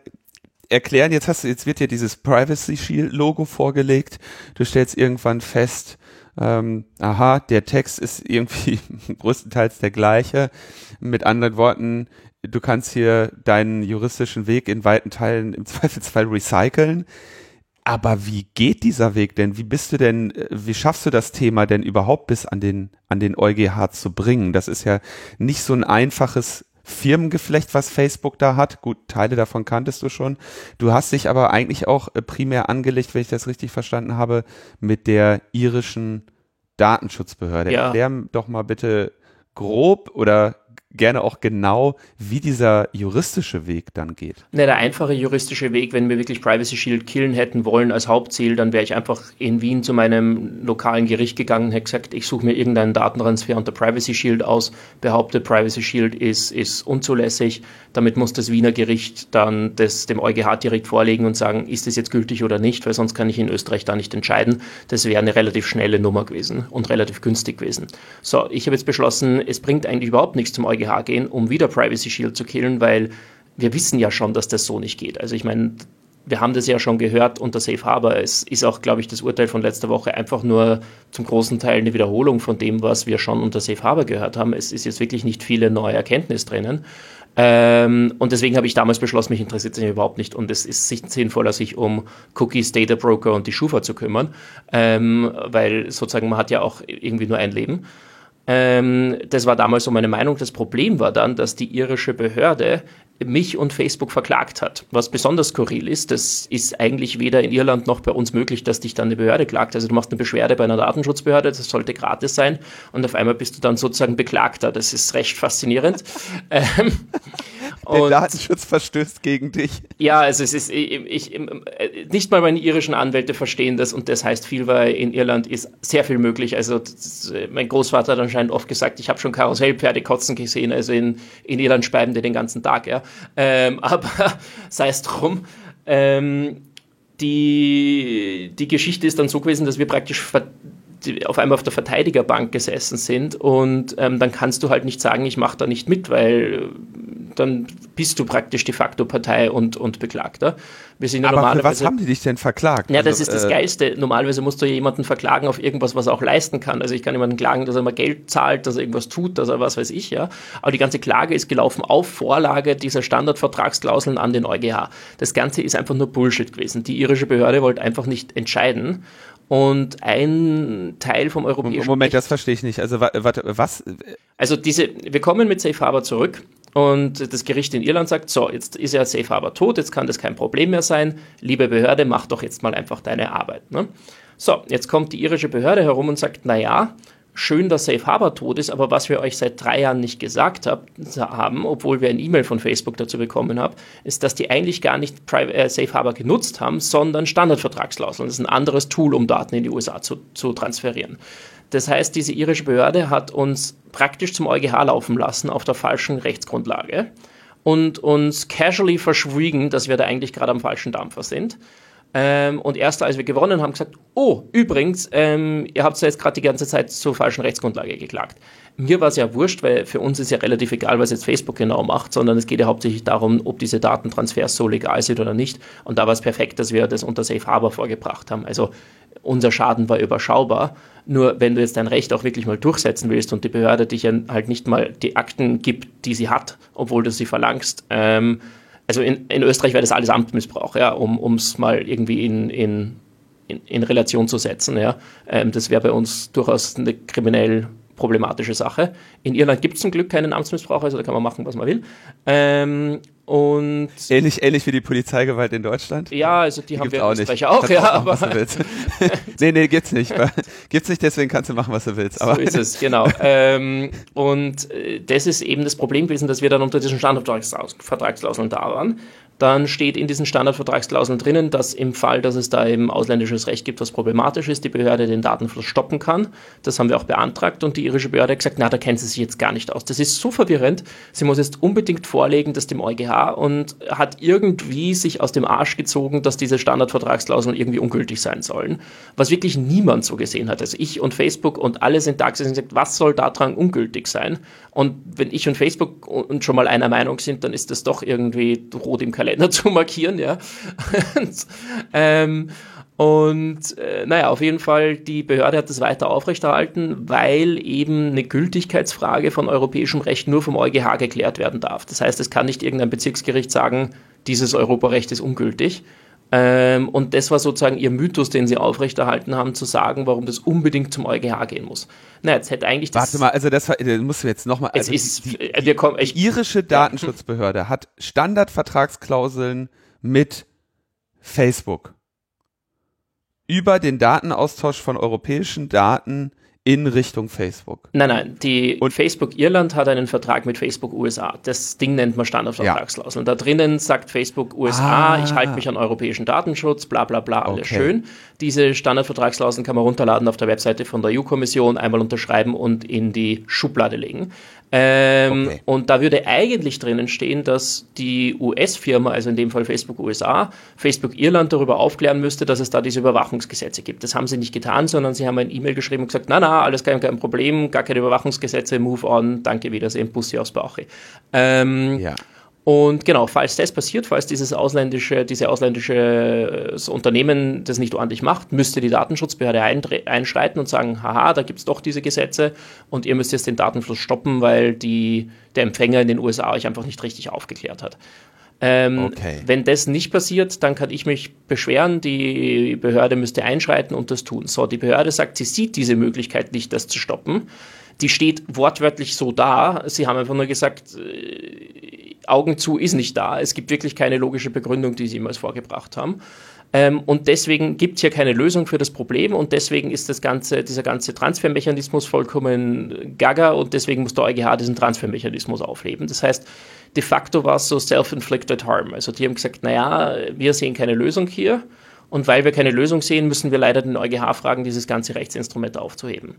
erklären, jetzt hast du, jetzt wird dir dieses Privacy Shield Logo vorgelegt. Du stellst irgendwann fest, ähm, aha, der Text ist irgendwie größtenteils der gleiche. Mit anderen Worten, du kannst hier deinen juristischen Weg in weiten Teilen im Zweifelsfall recyceln. Aber wie geht dieser Weg denn? Wie bist du denn, äh, wie schaffst du das Thema denn überhaupt bis an den, an den EuGH zu bringen? Das ist ja nicht so ein einfaches Firmengeflecht, was Facebook da hat. Gut, Teile davon kanntest du schon. Du hast dich aber eigentlich auch äh, primär angelegt, wenn ich das richtig verstanden habe, mit der irischen Datenschutzbehörde. Ja. Erklär doch mal bitte grob oder gerne auch genau, wie dieser juristische Weg dann geht. Ne, der einfache juristische Weg, wenn wir wirklich Privacy Shield killen hätten wollen als Hauptziel, dann wäre ich einfach in Wien zu meinem lokalen Gericht gegangen und hätte gesagt, ich suche mir irgendeinen Datentransfer unter Privacy Shield aus, behaupte, Privacy Shield ist, ist unzulässig. Damit muss das Wiener Gericht dann das dem EuGH direkt vorlegen und sagen, ist das jetzt gültig oder nicht, weil sonst kann ich in Österreich da nicht entscheiden. Das wäre eine relativ schnelle Nummer gewesen und relativ günstig gewesen. So, ich habe jetzt beschlossen, es bringt eigentlich überhaupt nichts zum EuGH EuGH gehen, um wieder Privacy Shield zu killen, weil wir wissen ja schon, dass das so nicht geht. Also ich meine, wir haben das ja schon gehört unter Safe Harbor. Es ist auch, glaube ich, das Urteil von letzter Woche einfach nur zum großen Teil eine Wiederholung von dem, was wir schon unter Safe Harbor gehört haben. Es ist jetzt wirklich nicht viele neue Erkenntnis drinnen. Ähm, und deswegen habe ich damals beschlossen, mich interessiert es überhaupt nicht und es ist sinnvoller, sich um Cookies, Data Broker und die Schufa zu kümmern, ähm, weil sozusagen man hat ja auch irgendwie nur ein Leben. Ähm, das war damals so meine Meinung. Das Problem war dann, dass die irische Behörde mich und Facebook verklagt hat. Was besonders skurril ist, das ist eigentlich weder in Irland noch bei uns möglich, dass dich dann eine Behörde klagt. Also du machst eine Beschwerde bei einer Datenschutzbehörde, das sollte gratis sein und auf einmal bist du dann sozusagen Beklagter. Das ist recht faszinierend. ähm, der Datenschutz verstößt gegen dich. Ja, also es ist, ich, ich, nicht mal meine irischen Anwälte verstehen das und das heißt viel, weil in Irland ist sehr viel möglich. Also das, mein Großvater hat anscheinend oft gesagt, ich habe schon Karussellpferde kotzen gesehen, also in, in Irland speiben die den ganzen Tag, ja. Ähm, aber sei es drum. Ähm, die, die Geschichte ist dann so gewesen, dass wir praktisch auf einmal auf der Verteidigerbank gesessen sind und ähm, dann kannst du halt nicht sagen, ich mache da nicht mit, weil dann bist du praktisch de facto Partei und, und Beklagter. Wir sind ja Aber normalerweise, was haben die dich denn verklagt? Ja, das also, ist das äh, Geilste. Normalerweise musst du jemanden verklagen auf irgendwas, was er auch leisten kann. Also ich kann jemanden klagen, dass er mal Geld zahlt, dass er irgendwas tut, dass er was weiß ich, ja. Aber die ganze Klage ist gelaufen auf Vorlage dieser Standardvertragsklauseln an den EuGH. Das Ganze ist einfach nur Bullshit gewesen. Die irische Behörde wollte einfach nicht entscheiden und ein Teil vom europäischen Moment, das verstehe ich nicht. Also warte, was? Also diese, wir kommen mit Safe Harbor zurück Und das Gericht in Irland sagt, so, jetzt ist ja Safe Harbor tot, jetzt kann das kein Problem mehr sein. Liebe Behörde, mach doch jetzt mal einfach deine Arbeit. Ne? So, jetzt kommt die irische Behörde herum und sagt, na ja, schön, dass Safe Harbor tot ist, aber was wir euch seit drei Jahren nicht gesagt hab, haben, obwohl wir ein E-Mail von Facebook dazu bekommen haben, ist, dass die eigentlich gar nicht Private, äh, Safe Harbor genutzt haben, sondern Standardvertragsklauseln. Das ist ein anderes Tool, um Daten in die USA zu, zu transferieren. Das heißt, diese irische Behörde hat uns praktisch zum EuGH laufen lassen auf der falschen Rechtsgrundlage und uns casually verschwiegen, dass wir da eigentlich gerade am falschen Dampfer sind. Ähm, und erst als wir gewonnen haben, gesagt, oh, übrigens, ähm, ihr habt ja jetzt gerade die ganze Zeit zur falschen Rechtsgrundlage geklagt. Mir war es ja wurscht, weil für uns ist ja relativ egal, was jetzt Facebook genau macht, sondern es geht ja hauptsächlich darum, ob diese Datentransfers so legal sind oder nicht. Und da war es perfekt, dass wir das unter Safe Harbor vorgebracht haben. Also unser Schaden war überschaubar. Nur wenn du jetzt dein Recht auch wirklich mal durchsetzen willst und die Behörde dich halt nicht mal die Akten gibt, die sie hat, obwohl du sie verlangst, ähm, also in, in Österreich wäre das alles Amtsmissbrauch, ja, um es mal irgendwie in, in, in, in, Relation zu setzen. Ja. Ähm, das wäre bei uns durchaus eine kriminell problematische Sache. In Irland gibt es zum Glück keinen Amtsmissbrauch, also da kann man machen, was man will. Ähm, und ähnlich, ähnlich wie die Polizeigewalt in Deutschland? Ja, also die, die haben wir auch nicht. auch, ja, machen, aber nee, nee, gibt's nicht. gibt's nicht, deswegen kannst du machen, was du willst. Aber so ist es, genau. ähm, und äh, das ist eben das Problem gewesen, dass wir dann unter diesen Standardvertragsklauseln da waren dann steht in diesen Standardvertragsklauseln drinnen, dass im Fall, dass es da eben ausländisches Recht gibt, was problematisch ist, die Behörde den Datenfluss stoppen kann. Das haben wir auch beantragt und die irische Behörde hat gesagt, na, da kennt sie sich jetzt gar nicht aus. Das ist so verwirrend. Sie muss jetzt unbedingt vorlegen, das dem EuGH und hat irgendwie sich aus dem Arsch gezogen, dass diese Standardvertragsklauseln irgendwie ungültig sein sollen. Was wirklich niemand so gesehen hat. Also ich und Facebook und alle sind da gesessen und gesagt, was soll daran ungültig sein? Und wenn ich und Facebook und schon mal einer Meinung sind, dann ist das doch irgendwie rot im Kalender zu markieren, ja. und, ähm, und äh, naja, auf jeden Fall, die Behörde hat das weiter aufrechterhalten, weil eben eine Gültigkeitsfrage von europäischem Recht nur vom EuGH geklärt werden darf. Das heißt, es kann nicht irgendein Bezirksgericht sagen, dieses Europarecht ist ungültig, ähm, und das war sozusagen ihr Mythos, den sie aufrechterhalten haben, zu sagen, warum das unbedingt zum EuGH gehen muss. Na, jetzt hätte eigentlich das. Warte mal, also das, das musst du jetzt nochmal. Also es ist, die, die, wir kommen, die irische Datenschutzbehörde hat Standardvertragsklauseln mit Facebook über den Datenaustausch von europäischen Daten in Richtung Facebook. Nein, nein, die und Facebook Irland hat einen Vertrag mit Facebook USA. Das Ding nennt man Standardvertragsklauseln. Ja. Da drinnen sagt Facebook USA, ah. ich halte mich an europäischen Datenschutz, bla bla bla, alles okay. schön. Diese Standardvertragsklauseln kann man runterladen auf der Webseite von der EU-Kommission, einmal unterschreiben und in die Schublade legen. Ähm, okay. Und da würde eigentlich drinnen stehen, dass die US-Firma, also in dem Fall Facebook USA, Facebook Irland darüber aufklären müsste, dass es da diese Überwachungsgesetze gibt. Das haben sie nicht getan, sondern sie haben ein E-Mail geschrieben und gesagt, na na, alles kein, kein Problem, gar keine Überwachungsgesetze, move on, danke, Wiedersehen, Bussi aus Bauchi. Ähm, ja. Und genau, falls das passiert, falls dieses ausländische, diese ausländische äh, Unternehmen das nicht ordentlich macht, müsste die Datenschutzbehörde einschreiten und sagen, haha, da gibt es doch diese Gesetze und ihr müsst jetzt den Datenfluss stoppen, weil die, der Empfänger in den USA euch einfach nicht richtig aufgeklärt hat. Ähm, okay. Wenn das nicht passiert, dann kann ich mich beschweren, die Behörde müsste einschreiten und das tun. So, die Behörde sagt, sie sieht diese Möglichkeit nicht, das zu stoppen. Die steht wortwörtlich so da. Sie haben einfach nur gesagt, äh, Augen zu ist nicht da. Es gibt wirklich keine logische Begründung, die sie jemals vorgebracht haben. Ähm, und deswegen gibt es hier keine Lösung für das Problem und deswegen ist das ganze, dieser ganze Transfermechanismus vollkommen gaga und deswegen muss der EuGH diesen Transfermechanismus aufheben. Das heißt, de facto war es so self-inflicted harm. Also die haben gesagt, naja, wir sehen keine Lösung hier und weil wir keine Lösung sehen, müssen wir leider den EuGH fragen, dieses ganze Rechtsinstrument aufzuheben.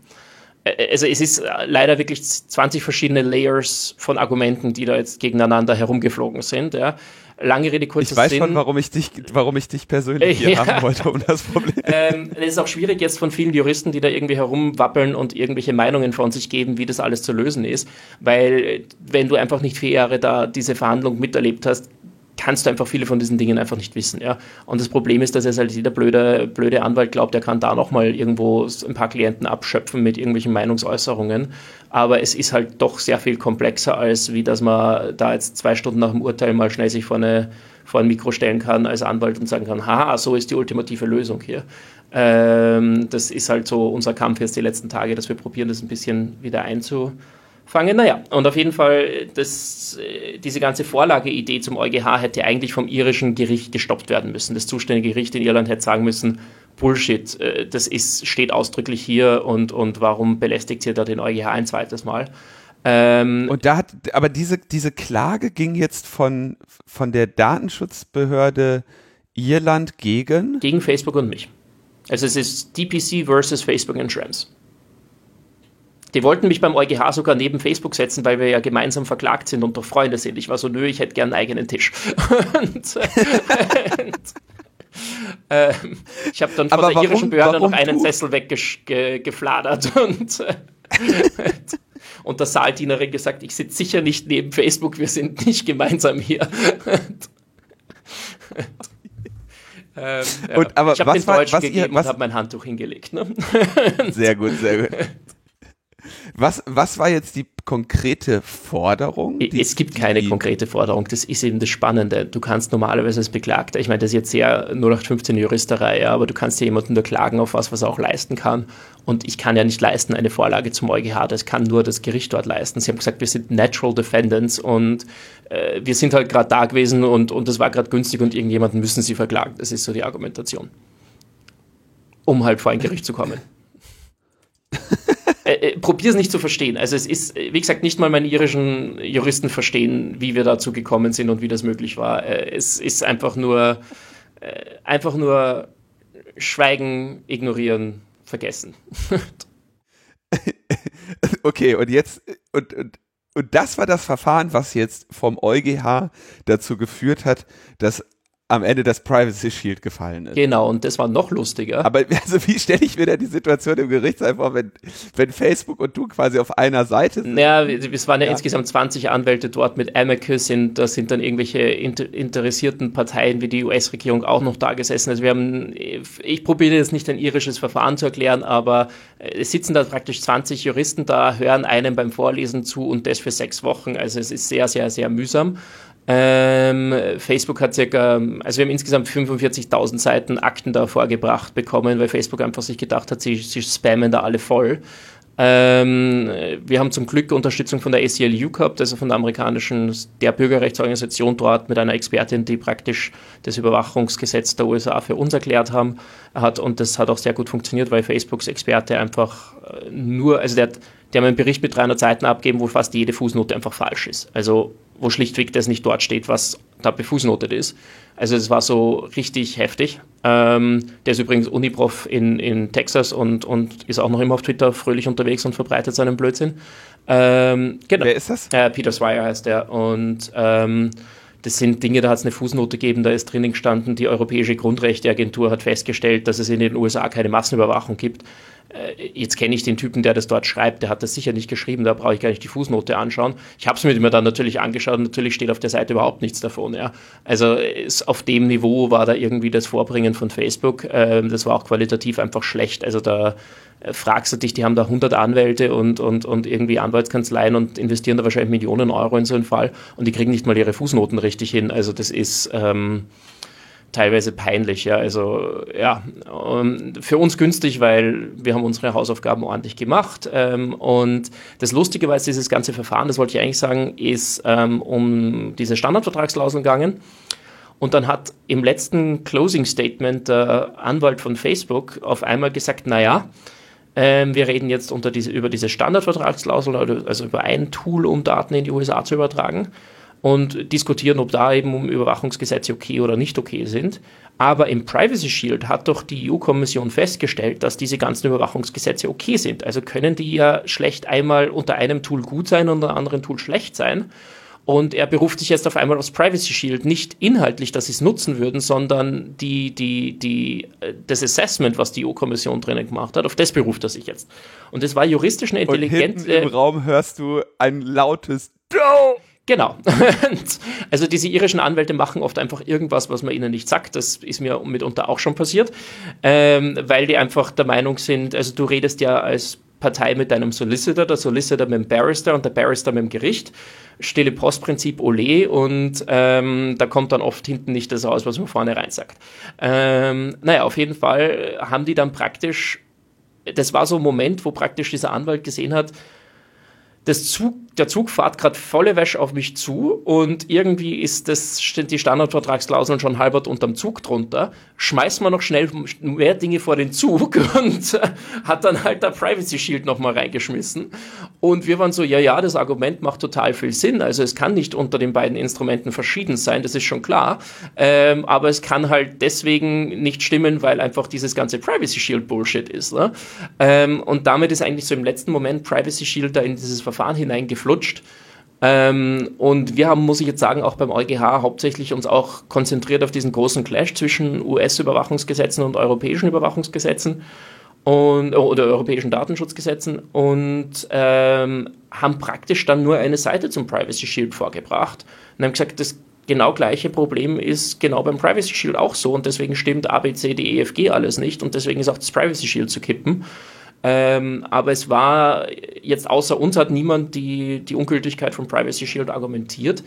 Äh, also es ist äh, leider wirklich 20 verschiedene Layers von Argumenten, die da jetzt gegeneinander herumgeflogen sind. Ja. Lange Rede, kurzer Ich weiß Sinn. schon, warum ich dich, warum ich dich persönlich hier ja. haben wollte um das Problem. Ähm, es ist auch schwierig jetzt von vielen Juristen, die da irgendwie herumwappeln und irgendwelche Meinungen von sich geben, wie das alles zu lösen ist, weil wenn du einfach nicht vier Jahre da diese Verhandlung miterlebt hast, kannst du einfach viele von diesen Dingen einfach nicht wissen. Ja? Und das Problem ist, dass jetzt halt jeder blöde, blöde Anwalt glaubt, er kann da nochmal irgendwo ein paar Klienten abschöpfen mit irgendwelchen Meinungsäußerungen. Aber es ist halt doch sehr viel komplexer, als wie dass man da jetzt zwei Stunden nach dem Urteil mal schnell sich vor, eine, vor ein Mikro stellen kann als Anwalt und sagen kann, haha, so ist die ultimative Lösung hier. Ähm, das ist halt so unser Kampf jetzt die letzten Tage, dass wir probieren, das ein bisschen wieder einzu fangen. Naja, und auf jeden Fall, das, äh, diese ganze Vorlageidee zum EuGH hätte eigentlich vom irischen Gericht gestoppt werden müssen. Das zuständige Gericht in Irland hätte sagen müssen, Bullshit, äh, das ist, steht ausdrücklich hier und, und warum belästigt ihr da den EuGH ein zweites Mal? Ähm, und da hat, aber diese, diese Klage ging jetzt von, von der Datenschutzbehörde Irland gegen? Gegen Facebook und mich. Also es ist DPC versus Facebook und Schrems. Die wollten mich beim EuGH sogar neben Facebook setzen, weil wir ja gemeinsam verklagt sind und doch Freunde sind. Ich war so, nö, ich hätte gern einen eigenen Tisch. und, und, äh, ich habe dann von Aber der warum, irischen Behörde noch einen du? Sessel weggefladert und, äh, und der Saaldienerin gesagt, ich sitze sicher nicht neben Facebook, wir sind nicht gemeinsam hier. Ähm, und, aber ich habe den Deutschen was gegeben ihr, und habe mein Handtuch hingelegt. Ne? Sehr gut, sehr gut. Was, was war jetzt die konkrete Forderung? Die, es gibt keine konkrete Forderung. Das ist eben das Spannende. Du kannst normalerweise als Beklagter, ich meine, das ist jetzt sehr 0815 Juristerei, ja, aber du kannst ja jemanden nur klagen auf was, was er auch leisten kann. Und ich kann ja nicht leisten eine Vorlage zum EuGH. Das kann nur das Gericht dort leisten. Sie haben gesagt, wir sind Natural Defendants und äh, wir sind halt gerade da gewesen und, und das war gerade günstig und irgendjemanden müssen sie verklagen. Das ist so die Argumentation. Um halt vor ein Gericht zu kommen. äh, äh probier es nicht zu verstehen. Also es ist, wie gesagt, nicht mal meine irischen Juristen verstehen, wie wir dazu gekommen sind und wie das möglich war. Äh, es ist einfach nur, äh, einfach nur schweigen, ignorieren, vergessen. okay, und jetzt, und, und, und das war das Verfahren, was jetzt vom EuGH dazu geführt hat, dass am Ende das Privacy Shield gefallen ist. Genau, und das war noch lustiger. Aber also wie stelle ich mir denn die Situation im Gerichtssaal vor, wenn, wenn Facebook und du quasi auf einer Seite sind? Ja, es waren ja, ja. insgesamt 20 Anwälte dort mit Amicus, sind, da sind dann irgendwelche inter interessierten Parteien wie die US-Regierung auch noch da gesessen. Also wir haben, ich probiere jetzt nicht ein irisches Verfahren zu erklären, aber es sitzen da praktisch 20 Juristen da, hören einem beim Vorlesen zu und das für sechs Wochen. Also es ist sehr, sehr, sehr mühsam. Ähm, Facebook hat circa, also wir haben insgesamt 45.000 Seiten Akten da vorgebracht bekommen, weil Facebook einfach sich gedacht hat, sie, sie spammen da alle voll. Ähm, wir haben zum Glück Unterstützung von der ACLU gehabt, also von der amerikanischen, der Bürgerrechtsorganisation dort mit einer Expertin, die praktisch das Überwachungsgesetz der USA für uns erklärt haben, hat. Und das hat auch sehr gut funktioniert, weil Facebooks Experte einfach äh, nur, also der, der hat einen Bericht mit 300 Seiten abgeben, wo fast jede Fußnote einfach falsch ist. Also wo schlichtweg das nicht dort steht, was da befußnotet ist. Also es war so richtig heftig. Ähm, der ist übrigens Uniprof in, in Texas und, und ist auch noch immer auf Twitter fröhlich unterwegs und verbreitet seinen Blödsinn. Ähm, genau. Wer ist das? Äh, Peter Swire heißt der. Und ähm, das sind Dinge, da hat es eine Fußnote gegeben, da ist drinnen gestanden, die Europäische Grundrechteagentur hat festgestellt, dass es in den USA keine Massenüberwachung gibt. Äh, jetzt kenne ich den Typen, der das dort schreibt, der hat das sicher nicht geschrieben, da brauche ich gar nicht die Fußnote anschauen. Ich habe es mir dann natürlich angeschaut und natürlich steht auf der Seite überhaupt nichts davon. Ja. Also es, auf dem Niveau war da irgendwie das Vorbringen von Facebook. Ähm, das war auch qualitativ einfach schlecht. Also da äh, fragst du dich, die haben da 100 Anwälte und, und, und irgendwie Anwaltskanzleien und investieren da wahrscheinlich Millionen Euro in so einen Fall und die kriegen nicht mal ihre Fußnoten richtig hin. Also das ist... Ähm, teilweise peinlich. Ja, also ja, für uns günstig, weil wir haben unsere Hausaufgaben ordentlich gemacht. Ähm, und das Lustige war, dieses ganze Verfahren, das wollte ich eigentlich sagen, ist ähm, um diese Standardvertragsklauseln gegangen. Und dann hat im letzten Closing Statement der Anwalt von Facebook auf einmal gesagt, naja, ähm, wir reden jetzt diese, über diese Standardvertragsklausel, also über ein Tool, um Daten in die USA zu übertragen und diskutieren, ob da eben Überwachungsgesetze okay oder nicht okay sind. Aber im Privacy Shield hat doch die EU-Kommission festgestellt, dass diese ganzen Überwachungsgesetze okay sind. Also können die ja schlecht einmal unter einem Tool gut sein und unter einem anderen Tool schlecht sein. Und er beruft sich jetzt auf einmal aufs Privacy Shield, nicht inhaltlich, dass sie es nutzen würden, sondern die, die, die, äh, das Assessment, was die EU-Kommission drinnen gemacht hat, auf das beruft er sich jetzt. Und das war juristisch eine intelligente. Und hinten im Raum hörst du ein lautes Doe! Genau. also diese irischen Anwälte machen oft einfach irgendwas, was man ihnen nicht sagt. Das ist mir mitunter auch schon passiert, ähm, weil die einfach der Meinung sind, also du redest ja als Partei mit deinem Solicitor, der Solicitor mit dem Barrister und der Barrister mit dem Gericht. Stille Postprinzip Ole und ähm, da kommt dann oft hinten nicht das aus, was man vorne rein sagt. Ähm, naja, auf jeden Fall haben die dann praktisch, das war so ein Moment, wo praktisch dieser Anwalt gesehen hat, das Zug, der Zug fährt gerade volle Wäsche auf mich zu und irgendwie ist das, die Standardvertragsklauseln schon halbert unterm Zug drunter. Schmeißt man noch schnell mehr Dinge vor den Zug und hat dann halt der Privacy Shield nochmal reingeschmissen. Und wir waren so, ja, ja, das Argument macht total viel Sinn. Also es kann nicht unter den beiden Instrumenten verschieden sein, das ist schon klar. Ähm, aber es kann halt deswegen nicht stimmen, weil einfach dieses ganze Privacy Shield Bullshit ist. Ne? Ähm, und damit ist eigentlich so im letzten Moment Privacy Shield da in dieses Verfahren hineingeflutscht. Ähm, und wir haben, muss ich jetzt sagen, auch beim EuGH hauptsächlich uns auch konzentriert auf diesen großen Clash zwischen US-Überwachungsgesetzen und europäischen Überwachungsgesetzen und, oder europäischen Datenschutzgesetzen und ähm, haben praktisch dann nur eine Seite zum Privacy Shield vorgebracht und haben gesagt, das genau gleiche Problem ist genau beim Privacy Shield auch so und deswegen stimmt A, B, C, E, alles nicht und deswegen ist auch das Privacy Shield zu kippen. Ähm, aber es war jetzt außer uns hat niemand die, die Ungültigkeit von Privacy Shield argumentiert.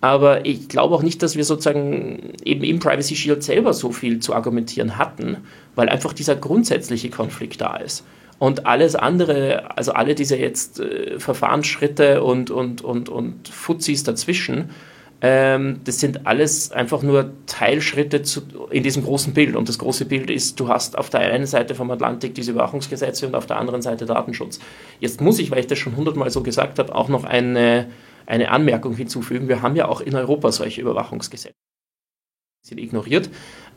Aber ich glaube auch nicht, dass wir sozusagen eben im Privacy Shield selber so viel zu argumentieren hatten, weil einfach dieser grundsätzliche Konflikt da ist. Und alles andere, also alle diese jetzt äh, Verfahrensschritte und, und, und, und Fuzis dazwischen, ähm, das sind alles einfach nur Teilschritte zu, in diesem großen Bild. Und das große Bild ist, du hast auf der einen Seite vom Atlantik diese Überwachungsgesetze und auf der anderen Seite Datenschutz. Jetzt muss ich, weil ich das schon hundertmal so gesagt habe, auch noch eine, eine Anmerkung hinzufügen. Wir haben ja auch in Europa solche Überwachungsgesetze. Sind ignoriert.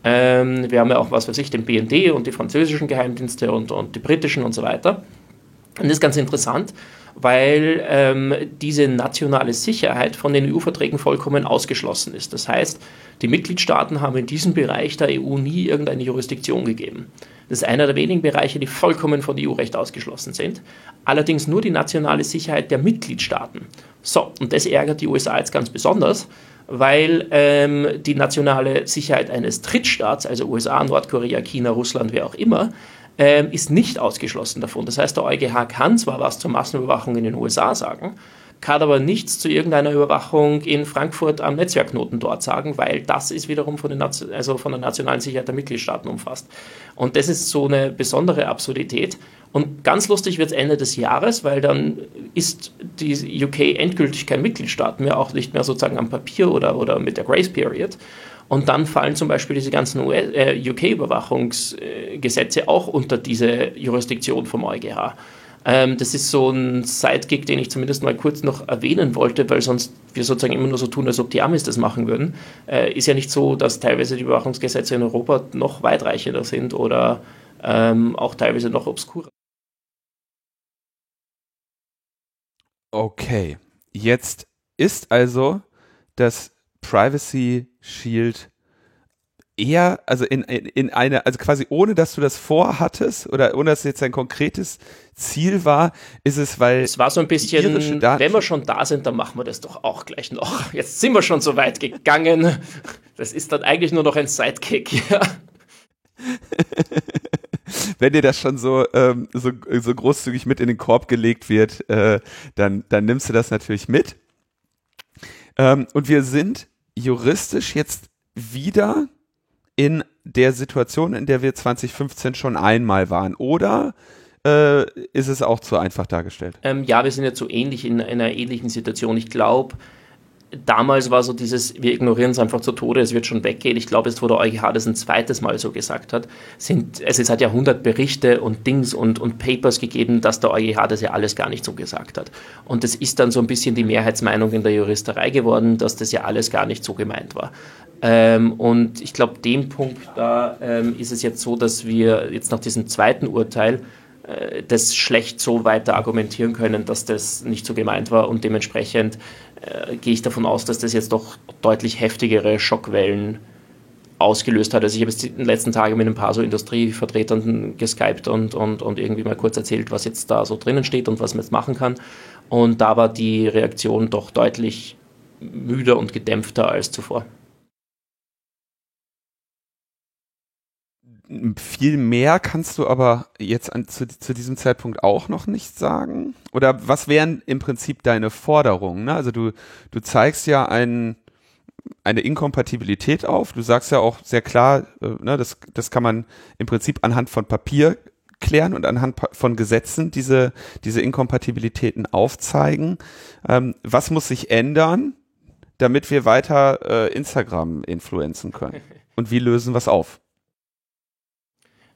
Ähm, wir haben ja auch, was weiß ich, den BND und die französischen Geheimdienste und, und die britischen und so weiter. Und das ist ganz interessant weil ähm, diese nationale Sicherheit von den EU-Verträgen vollkommen ausgeschlossen ist. Das heißt, die Mitgliedstaaten haben in diesem Bereich der EU nie irgendeine Jurisdiktion gegeben. Das ist einer der wenigen Bereiche, die vollkommen von EU-Recht ausgeschlossen sind. Allerdings nur die nationale Sicherheit der Mitgliedstaaten. So, und das ärgert die USA jetzt ganz besonders, weil ähm, die nationale Sicherheit eines Drittstaats, also USA, Nordkorea, China, Russland, wer auch immer, ähm, ist nicht ausgeschlossen davon. Das heißt, der EuGH kann zwar was zur Massenüberwachung in den USA sagen, kann aber nichts zu irgendeiner Überwachung in Frankfurt am Netzwerkknoten dort sagen, weil das ist wiederum von, den also von der nationalen Sicherheit der Mitgliedstaaten umfasst. Und das ist so eine besondere Absurdität. Und ganz lustig wird es Ende des Jahres, weil dann ist die UK endgültig kein Mitgliedstaat mehr, auch nicht mehr sozusagen am Papier oder, oder mit der Grace Period. Und dann fallen zum Beispiel diese ganzen äh, UK-Überwachungsgesetze auch unter diese Jurisdiktion vom EuGH. Ähm, das ist so ein Sidekick, den ich zumindest mal kurz noch erwähnen wollte, weil sonst wir sozusagen immer nur so tun, als ob die Amis das machen würden. Äh, ist ja nicht so, dass teilweise die Überwachungsgesetze in Europa noch weitreichender sind oder ähm, auch teilweise noch obskurer. Okay, jetzt ist also das Privacy Shield eher, also in, in, in eine, also quasi ohne, dass du das vorhattest oder ohne, dass es jetzt ein konkretes Ziel war, ist es, weil. Es war so ein bisschen, wenn wir schon da sind, dann machen wir das doch auch gleich noch. Jetzt sind wir schon so weit gegangen. Das ist dann eigentlich nur noch ein Sidekick, ja. wenn dir das schon so, ähm, so, so großzügig mit in den Korb gelegt wird, äh, dann, dann nimmst du das natürlich mit. Ähm, und wir sind juristisch jetzt wieder in der Situation, in der wir 2015 schon einmal waren? Oder äh, ist es auch zu einfach dargestellt? Ähm, ja, wir sind jetzt so ähnlich in, in einer ähnlichen Situation. Ich glaube, damals war so dieses, wir ignorieren es einfach zu Tode, es wird schon weggehen. Ich glaube, jetzt, wo der EuGH das ein zweites Mal so gesagt hat, sind, also es hat ja 100 Berichte und Dings und, und Papers gegeben, dass der EuGH das ja alles gar nicht so gesagt hat. Und das ist dann so ein bisschen die Mehrheitsmeinung in der Juristerei geworden, dass das ja alles gar nicht so gemeint war. Ähm, und ich glaube, dem Punkt da ähm, ist es jetzt so, dass wir jetzt nach diesem zweiten Urteil äh, das schlecht so weiter argumentieren können, dass das nicht so gemeint war und dementsprechend äh, gehe ich davon aus, dass das jetzt doch deutlich heftigere Schockwellen ausgelöst hat. Also ich habe jetzt den letzten Tagen mit ein paar so Industrievertretern geskypt und, und, und irgendwie mal kurz erzählt, was jetzt da so drinnen steht und was man jetzt machen kann. Und da war die Reaktion doch deutlich müder und gedämpfter als zuvor. Viel mehr kannst du aber jetzt an, zu, zu, diesem Zeitpunkt auch noch nicht sagen? Oder was wären im Prinzip deine Forderungen? Ne? Also du, du zeigst ja ein, eine Inkompatibilität auf. Du sagst ja auch sehr klar, äh, ne, das, das kann man im Prinzip anhand von Papier abklären und anhand von Gesetzen diese, diese Inkompatibilitäten aufzeigen. Ähm, was muss sich ändern, damit wir weiter äh, Instagram influenzen können? Und wie lösen wir es auf?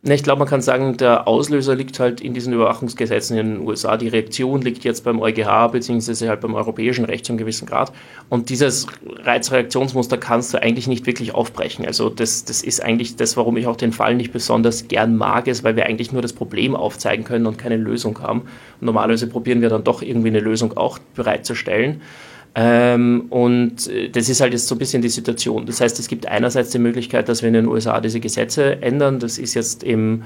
Ich glaube, man kann sagen, der Auslöser liegt halt in diesen Überwachungsgesetzen in den USA. Die Reaktion liegt jetzt beim EuGH beziehungsweise halt beim europäischen Recht zu einem gewissen Grad. Und dieses Reizreaktionsmuster kannst du eigentlich nicht wirklich aufbrechen. Also das, das ist eigentlich das, warum ich auch den Fall nicht besonders gern mag, ist, weil wir eigentlich nur das Problem aufzeigen können und keine Lösung haben. Normalerweise probieren wir dann doch irgendwie eine Lösung auch bereitzustellen. Ähm, und äh, das ist halt jetzt so ein bisschen die Situation. Das heißt, es gibt einerseits die Möglichkeit, dass wir in den USA diese Gesetze ändern. Das ist jetzt im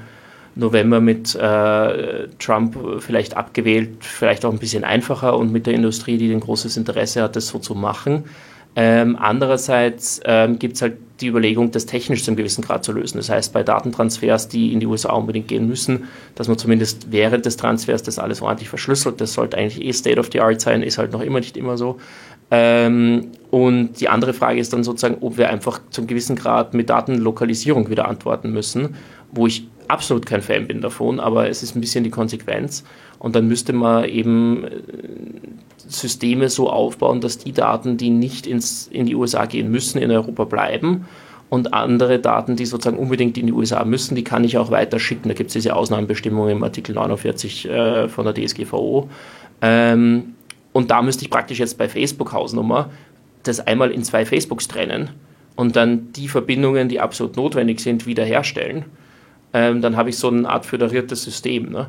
November mit äh, Trump vielleicht abgewählt, vielleicht auch ein bisschen einfacher und mit der Industrie, die ein großes Interesse hat, das so zu machen. Ähm, andererseits ähm, gibt es halt die Überlegung, das technisch zu einem gewissen Grad zu lösen. Das heißt, bei Datentransfers, die in die USA unbedingt gehen müssen, dass man zumindest während des Transfers das alles ordentlich verschlüsselt. Das sollte eigentlich eh State of the Art sein, ist halt noch immer nicht immer so. Ähm, und die andere Frage ist dann sozusagen, ob wir einfach zu einem gewissen Grad mit Datenlokalisierung wieder antworten müssen, wo ich absolut kein Fan bin davon, aber es ist ein bisschen die Konsequenz. Und dann müsste man eben äh, Systeme so aufbauen, dass die Daten, die nicht ins, in die USA gehen müssen, in Europa bleiben. Und andere Daten, die sozusagen unbedingt in die USA müssen, die kann ich auch weiter schicken. Da gibt es diese Ausnahmebestimmungen im Artikel 49 äh, von der DSGVO. Ähm, und da müsste ich praktisch jetzt bei Facebook-Hausnummer das einmal in zwei Facebooks trennen und dann die Verbindungen, die absolut notwendig sind, wiederherstellen. Ähm, dann habe ich so eine Art föderiertes System. Ne?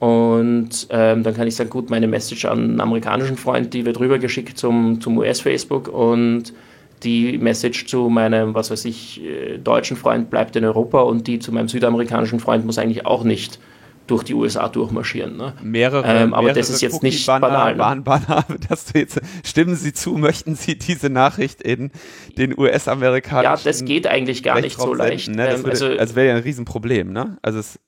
Und ähm, dann kann ich sagen, gut, meine Message an einen amerikanischen Freund, die wird rübergeschickt zum, zum US-Facebook und die Message zu meinem, was weiß ich, äh, deutschen Freund bleibt in Europa und die zu meinem südamerikanischen Freund muss eigentlich auch nicht durch die USA durchmarschieren. Ne? Mehrere, ähm, aber mehrere das ist jetzt nicht banal. Ne? Banner, dass du jetzt, stimmen Sie zu, möchten Sie diese Nachricht in den US-amerikanischen Ja, das geht eigentlich gar nicht so leicht. Ne? Das ähm, würde, also, also wäre ja ein Riesenproblem. Ne? Also es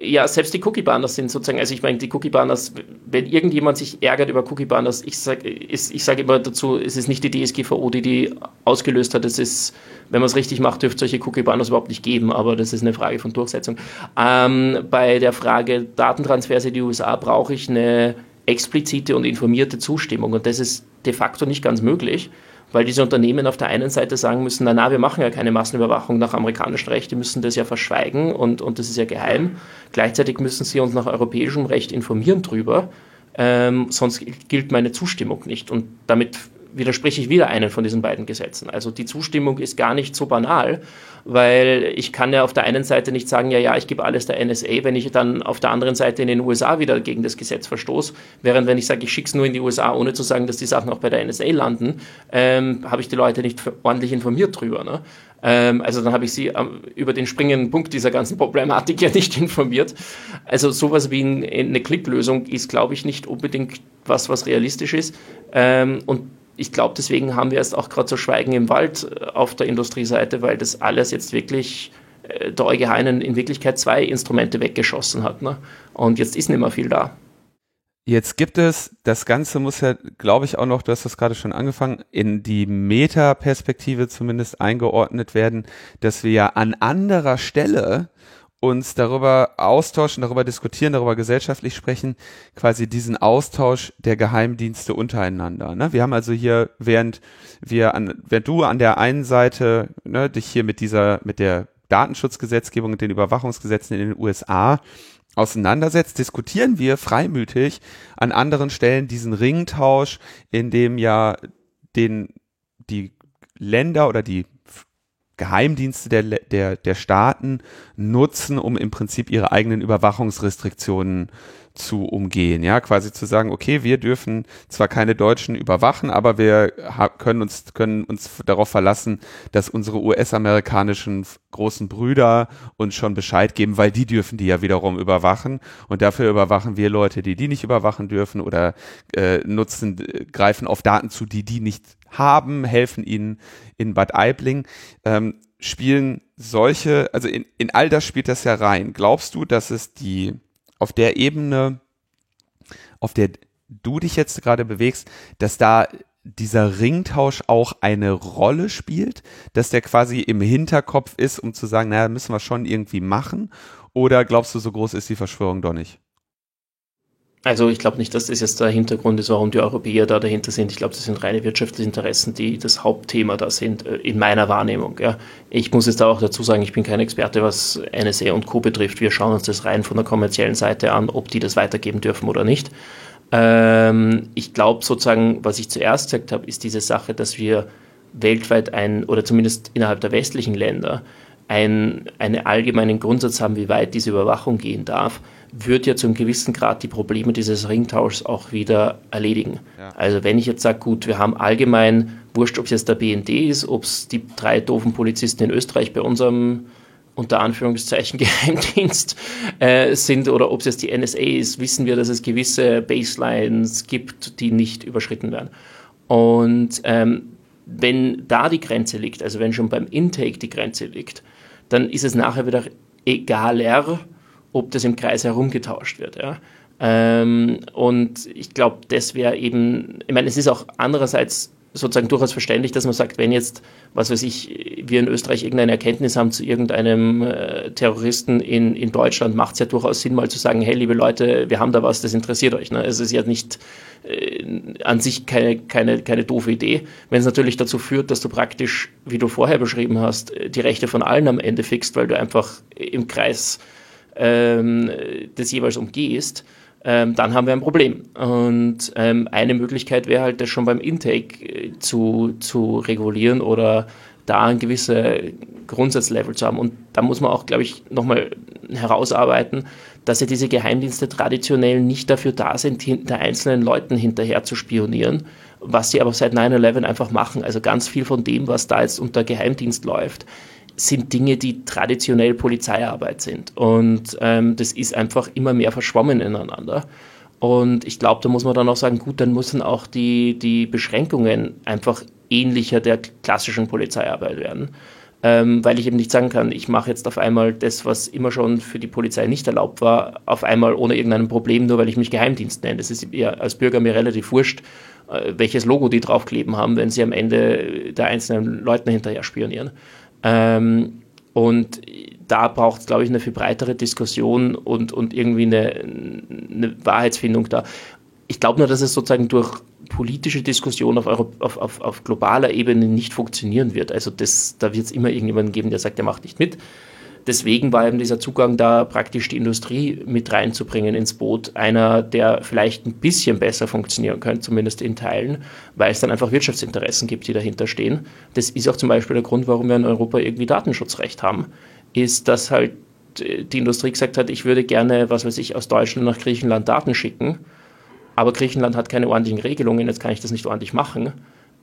ja, selbst die Cookie-Banners sind sozusagen, also ich meine, die Cookie-Banners, wenn irgendjemand sich ärgert über Cookie-Banners, ich sage ich sag immer dazu, es ist nicht die DSGVO, die die ausgelöst hat, es ist, wenn man es richtig macht, dürfte solche Cookie-Banners überhaupt nicht geben, aber das ist eine Frage von Durchsetzung. Ähm, bei der Frage Datentransfers in die USA brauche ich eine explizite und informierte Zustimmung und das ist de facto nicht ganz möglich weil diese Unternehmen auf der einen Seite sagen müssen, na na, wir machen ja keine Massenüberwachung nach amerikanischem Recht, die müssen das ja verschweigen und, und das ist ja geheim. Gleichzeitig müssen sie uns nach europäischem Recht informieren drüber, ähm, sonst gilt meine Zustimmung nicht. Und damit widerspreche ich wieder einen von diesen beiden Gesetzen. Also die Zustimmung ist gar nicht so banal, weil ich kann ja auf der einen Seite nicht sagen, ja, ja, ich gebe alles der NSA, wenn ich dann auf der anderen Seite in den USA wieder gegen das Gesetz verstoße, während wenn ich sage, ich schicke es nur in die USA, ohne zu sagen, dass die Sachen auch bei der NSA landen, ähm, habe ich die Leute nicht ordentlich informiert drüber. Ne? Ähm, also dann habe ich sie ähm, über den springenden Punkt dieser ganzen Problematik ja nicht informiert. Also sowas wie ein, eine Klicklösung ist, glaube ich, nicht unbedingt was, was realistisch ist. Ähm, und ich glaube, deswegen haben wir jetzt auch gerade so Schweigen im Wald äh, auf der Industrieseite, weil das alles jetzt wirklich äh, der EuGH in Wirklichkeit zwei Instrumente weggeschossen hat. Ne? Und jetzt ist nicht mehr viel da. Jetzt gibt es, das Ganze muss ja, glaube ich, auch noch, du hast das gerade schon angefangen, in die Metaperspektive zumindest eingeordnet werden, dass wir ja an anderer Stelle uns darüber austauschen, darüber diskutieren, darüber gesellschaftlich sprechen, quasi diesen Austausch der Geheimdienste untereinander. Ne? Wir haben also hier, während wir an, während du an der einen Seite ne, dich hier mit dieser, mit der Datenschutzgesetzgebung und den Überwachungsgesetzen in den USA auseinandersetzt, diskutieren wir freimütig an anderen Stellen diesen Ringtausch, in dem ja den die Länder oder die Geheimdienste der, der, der Staaten nutzen, um im Prinzip ihre eigenen Überwachungsrestriktionen zu umgehen. Ja, quasi zu sagen, okay, wir dürfen zwar keine Deutschen überwachen, aber wir können uns, können uns darauf verlassen, dass unsere US-amerikanischen großen Brüder uns schon Bescheid geben, weil die dürfen die ja wiederum überwachen und dafür überwachen wir Leute, die die nicht überwachen dürfen oder äh, nutzen, greifen auf Daten zu, die die nicht haben, helfen ihnen in Bad Aibling. Ähm, spielen solche, also in, in all das spielt das ja rein. Glaubst du, dass es die auf der Ebene, auf der du dich jetzt gerade bewegst, dass da dieser Ringtausch auch eine Rolle spielt, dass der quasi im Hinterkopf ist, um zu sagen, naja, müssen wir schon irgendwie machen? Oder glaubst du, so groß ist die Verschwörung doch nicht? Also ich glaube nicht, dass das jetzt der Hintergrund ist, warum die Europäer da dahinter sind. Ich glaube, das sind reine wirtschaftliche Interessen, die das Hauptthema da sind, äh, in meiner Wahrnehmung. Ja. Ich muss jetzt auch dazu sagen, ich bin kein Experte, was NSA und Co. betrifft. Wir schauen uns das rein von der kommerziellen Seite an, ob die das weitergeben dürfen oder nicht. Ähm, ich glaube sozusagen, was ich zuerst gesagt habe, ist diese Sache, dass wir weltweit ein, oder zumindest innerhalb der westlichen Länder, ein, einen allgemeinen Grundsatz haben, wie weit diese Überwachung gehen darf wird ja zum gewissen Grad die Probleme dieses Ringtauschs auch wieder erledigen. Ja. Also wenn ich jetzt sage, gut, wir haben allgemein, wurscht, ob es jetzt der BND ist, ob es die drei doofen Polizisten in Österreich bei unserem unter Anführungszeichen Geheimdienst äh, sind oder ob es jetzt die NSA ist, wissen wir, dass es gewisse Baselines gibt, die nicht überschritten werden. Und ähm, wenn da die Grenze liegt, also wenn schon beim Intake die Grenze liegt, dann ist es nachher wieder egaler, ob das im Kreis herumgetauscht wird. Ja. Ähm, und ich glaube, das wäre eben, ich meine, es ist auch andererseits sozusagen durchaus verständlich, dass man sagt, wenn jetzt, was weiß ich, wir in Österreich irgendeine Erkenntnis haben zu irgendeinem äh, Terroristen in, in Deutschland, macht es ja durchaus Sinn, mal zu sagen, hey, liebe Leute, wir haben da was, das interessiert euch. Ne? Es ist ja nicht äh, an sich keine, keine, keine doofe Idee. Wenn es natürlich dazu führt, dass du praktisch, wie du vorher beschrieben hast, die Rechte von allen am Ende fixt, weil du einfach im Kreis ähm, das jeweils umgehst, ähm, dann haben wir ein Problem. Und ähm, eine Möglichkeit wäre halt, das schon beim Intake äh, zu, zu regulieren oder da ein gewisses Grundsatzlevel zu haben. Und da muss man auch, glaube ich, nochmal herausarbeiten, dass ja diese Geheimdienste traditionell nicht dafür da sind, hinter einzelnen Leuten hinterher zu spionieren, was sie aber seit 9-11 einfach machen. Also ganz viel von dem, was da jetzt unter Geheimdienst läuft, sind Dinge, die traditionell Polizeiarbeit sind. Und ähm, das ist einfach immer mehr verschwommen ineinander. Und ich glaube, da muss man dann auch sagen, gut, dann müssen auch die, die Beschränkungen einfach ähnlicher der klassischen Polizeiarbeit werden. Ähm, weil ich eben nicht sagen kann, ich mache jetzt auf einmal das, was immer schon für die Polizei nicht erlaubt war, auf einmal ohne irgendein Problem, nur weil ich mich Geheimdienst nenne. Das ist ja als Bürger mir relativ wurscht, äh, welches Logo die draufkleben haben, wenn sie am Ende der einzelnen Leuten hinterher spionieren. Ähm, und da braucht es, glaube ich, eine viel breitere Diskussion und, und irgendwie eine, eine Wahrheitsfindung da. Ich glaube nur, dass es sozusagen durch politische Diskussion auf, auf, auf, auf globaler Ebene nicht funktionieren wird. Also das, da wird es immer irgendjemanden geben, der sagt, er macht nicht mit deswegen war eben dieser Zugang da praktisch die Industrie mit reinzubringen ins Boot, einer, der vielleicht ein bisschen besser funktionieren könnte, zumindest in Teilen, weil es dann einfach Wirtschaftsinteressen gibt, die dahinter stehen. Das ist auch zum Beispiel der Grund, warum wir in Europa irgendwie Datenschutzrecht haben, ist, dass halt die Industrie gesagt hat, ich würde gerne, was weiß ich, aus Deutschland nach Griechenland Daten schicken, aber Griechenland hat keine ordentlichen Regelungen, jetzt kann ich das nicht ordentlich machen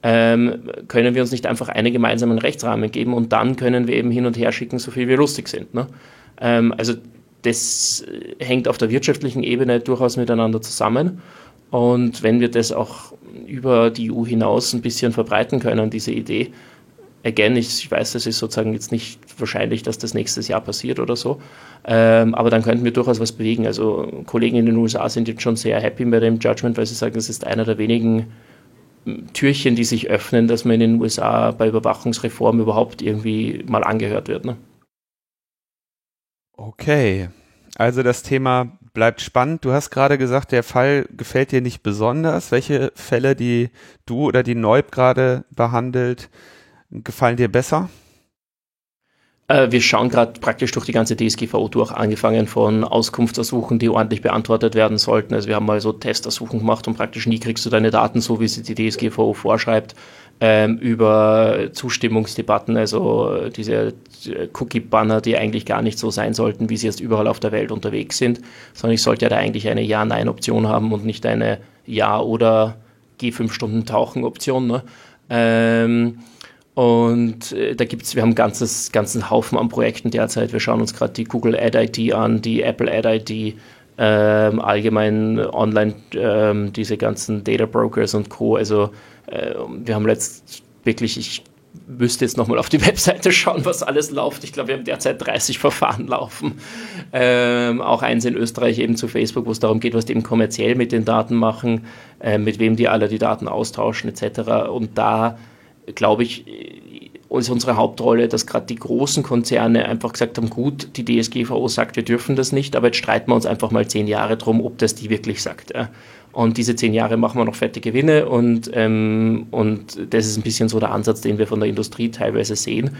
ähm, können wir uns nicht einfach einen gemeinsamen Rechtsrahmen geben und dann können wir eben hin und her schicken, so viel wir lustig sind. Ne? Ähm, also das hängt auf der wirtschaftlichen Ebene durchaus miteinander zusammen. Und wenn wir das auch über die EU hinaus ein bisschen verbreiten können, diese Idee, again, ich, weiß, das ist sozusagen jetzt nicht wahrscheinlich, dass das nächstes Jahr passiert oder so, ähm, aber dann könnten wir durchaus was bewegen. Also Kollegen in den USA sind jetzt schon sehr happy bei dem Judgment, weil sie sagen, es ist einer der wenigen Türchen, die sich öffnen, dass man in den USA bei Überwachungsreformen überhaupt irgendwie mal angehört wird. Ne? Okay, also das Thema bleibt spannend. Du hast gerade gesagt, der Fall gefällt dir nicht besonders. Welche Fälle, die du oder die Neub gerade behandelt, gefallen dir besser? Äh, wir schauen gerade praktisch durch die ganze DSGVO durch, angefangen von Auskunftsersuchen, die ordentlich beantwortet werden sollten. Also wir haben mal so Testersuchen gemacht und praktisch nie kriegst du deine Daten so, wie sie die DSGVO vorschreibt, ähm, über Zustimmungsdebatten, also diese Cookie-Banner, die eigentlich gar nicht so sein sollten, wie sie jetzt überall auf der Welt unterwegs sind, sondern ich sollte ja da eigentlich eine Ja-Nein-Option haben und nicht eine Ja- oder Geh fünf Stunden Tauchen-Option. Ne? Ähm, und äh, da gibt's, wir haben ganzes, ganzen Haufen an Projekten derzeit. Wir schauen uns gerade die Google Ad ID an, die Apple Ad ID, ähm, allgemein online ähm, diese ganzen Data Brokers und Co. Also äh, wir haben letzt wirklich, ich müsste jetzt nochmal auf die Webseite schauen, was alles läuft. Ich glaube, wir haben derzeit 30 Verfahren laufen. Ähm, auch eins in Österreich eben zu Facebook, wo es darum geht, was die eben kommerziell mit den Daten machen, äh, mit wem die alle die Daten austauschen etc. Und da glaube ich, ist unsere Hauptrolle, dass gerade die großen Konzerne einfach gesagt haben, gut, die DSGVO sagt, wir dürfen das nicht, aber jetzt streiten wir uns einfach mal zehn Jahre drum, ob das die wirklich sagt. Und diese zehn Jahre machen wir noch fette Gewinne und, ähm, und das ist ein bisschen so der Ansatz, den wir von der Industrie teilweise sehen.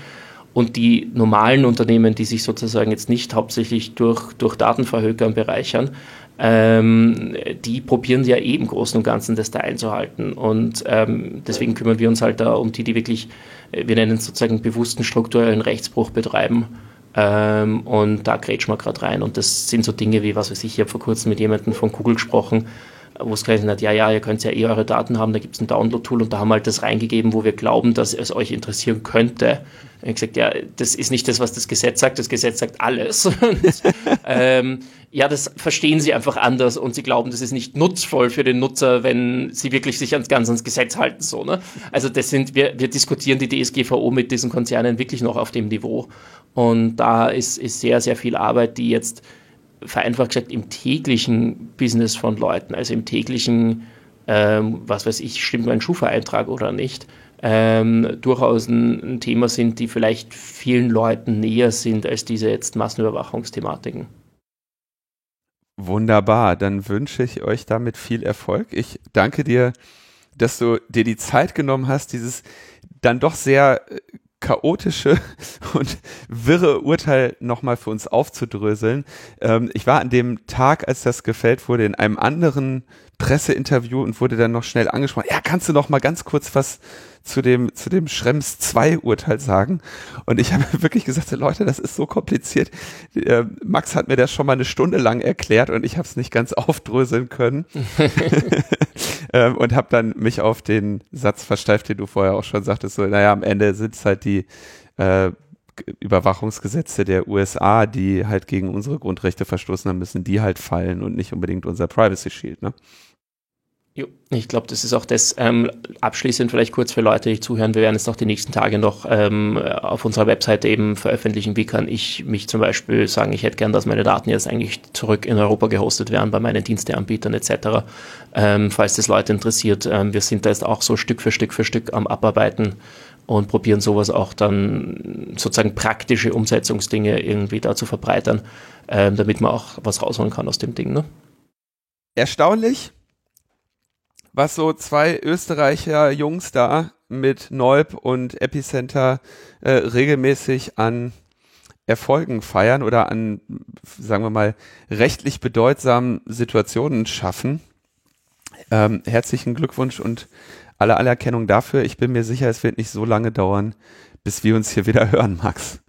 Und die normalen Unternehmen, die sich sozusagen jetzt nicht hauptsächlich durch, durch Datenverhökern bereichern, ähm, die probieren ja eben im Großen und Ganzen das da einzuhalten. Und ähm, deswegen kümmern wir uns halt da um die, die wirklich, äh, wir nennen es sozusagen bewussten strukturellen Rechtsbruch betreiben. Ähm, und da grätschen wir gerade rein. Und das sind so Dinge wie, was weiß ich, ich habe vor kurzem mit jemandem von Google gesprochen, wo es geheißen hat, ja, ja, ihr könnt ja eh eure Daten haben, da gibt es ein Download-Tool und da haben wir halt das reingegeben, wo wir glauben, dass es euch interessieren könnte. Und ich gesagt, ja, das ist nicht das, was das Gesetz sagt, das Gesetz sagt alles. und, ähm, ja, das verstehen sie einfach anders und sie glauben, das ist nicht nutzvoll für den Nutzer, wenn sie wirklich sich ans, ganz ans Gesetz halten. So, ne? Also das sind, wir, wir diskutieren die DSGVO mit diesen Konzernen wirklich noch auf dem Niveau. Und da ist, ist sehr, sehr viel Arbeit, die jetzt vereinfacht gesagt im täglichen Business von Leuten, also im täglichen, ähm, was weiß ich, stimmt mein Schufa-Eintrag oder nicht, ähm, durchaus ein, ein, Thema sind, die vielleicht vielen Leuten näher sind als diese jetzt Massenüberwachungsthematiken. Wunderbar, dann wünsche ich euch damit viel Erfolg. Ich danke dir, dass du dir die Zeit genommen hast, dieses dann doch sehr äh, chaotische und wirre Urteil nochmal für uns aufzudröseln. Ähm, ich war an dem Tag, als das gefällt wurde, in einem anderen Presseinterview und wurde dann noch schnell angesprochen. Ja, kannst du noch mal ganz kurz was zu dem, zu dem Schrems 2 Urteil sagen? Und ich habe wirklich gesagt, Leute, das ist so kompliziert. Äh, Max hat mir das schon mal eine Stunde lang erklärt und ich habe es nicht ganz aufdröseln können. ähm, und habe dann mich auf den Satz versteift, den du vorher auch schon sagtest, so, naja, am Ende sind es halt die äh, Überwachungsgesetze der USA, die halt gegen unsere Grundrechte verstoßen haben, müssen die halt fallen und nicht unbedingt unser Privacy Shield, ne? Jo, ich glaube, das ist auch das. Ähm, abschließend vielleicht kurz für Leute, die zuhören. Wir werden es noch die nächsten Tage noch ähm, auf unserer Webseite eben veröffentlichen. Wie kann ich mich zum Beispiel sagen, ich hätte gern, dass meine Daten jetzt eigentlich zurück in Europa gehostet werden bei meinen Diensteanbietern etc. Ähm, falls das Leute interessiert. Ähm, wir sind da jetzt auch so Stück für Stück für Stück am Abarbeiten und probieren sowas auch dann sozusagen praktische Umsetzungsdinge irgendwie da zu verbreitern, ähm, damit man auch was rausholen kann aus dem Ding. Ne? Erstaunlich was so zwei Österreicher Jungs da mit Neub und Epicenter äh, regelmäßig an Erfolgen feiern oder an, sagen wir mal, rechtlich bedeutsamen Situationen schaffen. Ähm, herzlichen Glückwunsch und alle Anerkennung dafür. Ich bin mir sicher, es wird nicht so lange dauern, bis wir uns hier wieder hören, Max.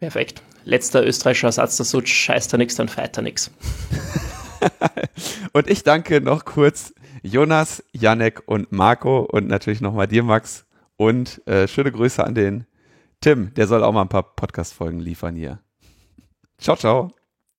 Perfekt. Letzter österreichischer Satz dazu, scheißt da nix, dann feiert er nix. und ich danke noch kurz Jonas, Janek und Marco und natürlich nochmal dir, Max. Und äh, schöne Grüße an den Tim, der soll auch mal ein paar Podcast-Folgen liefern hier. Ciao, ciao.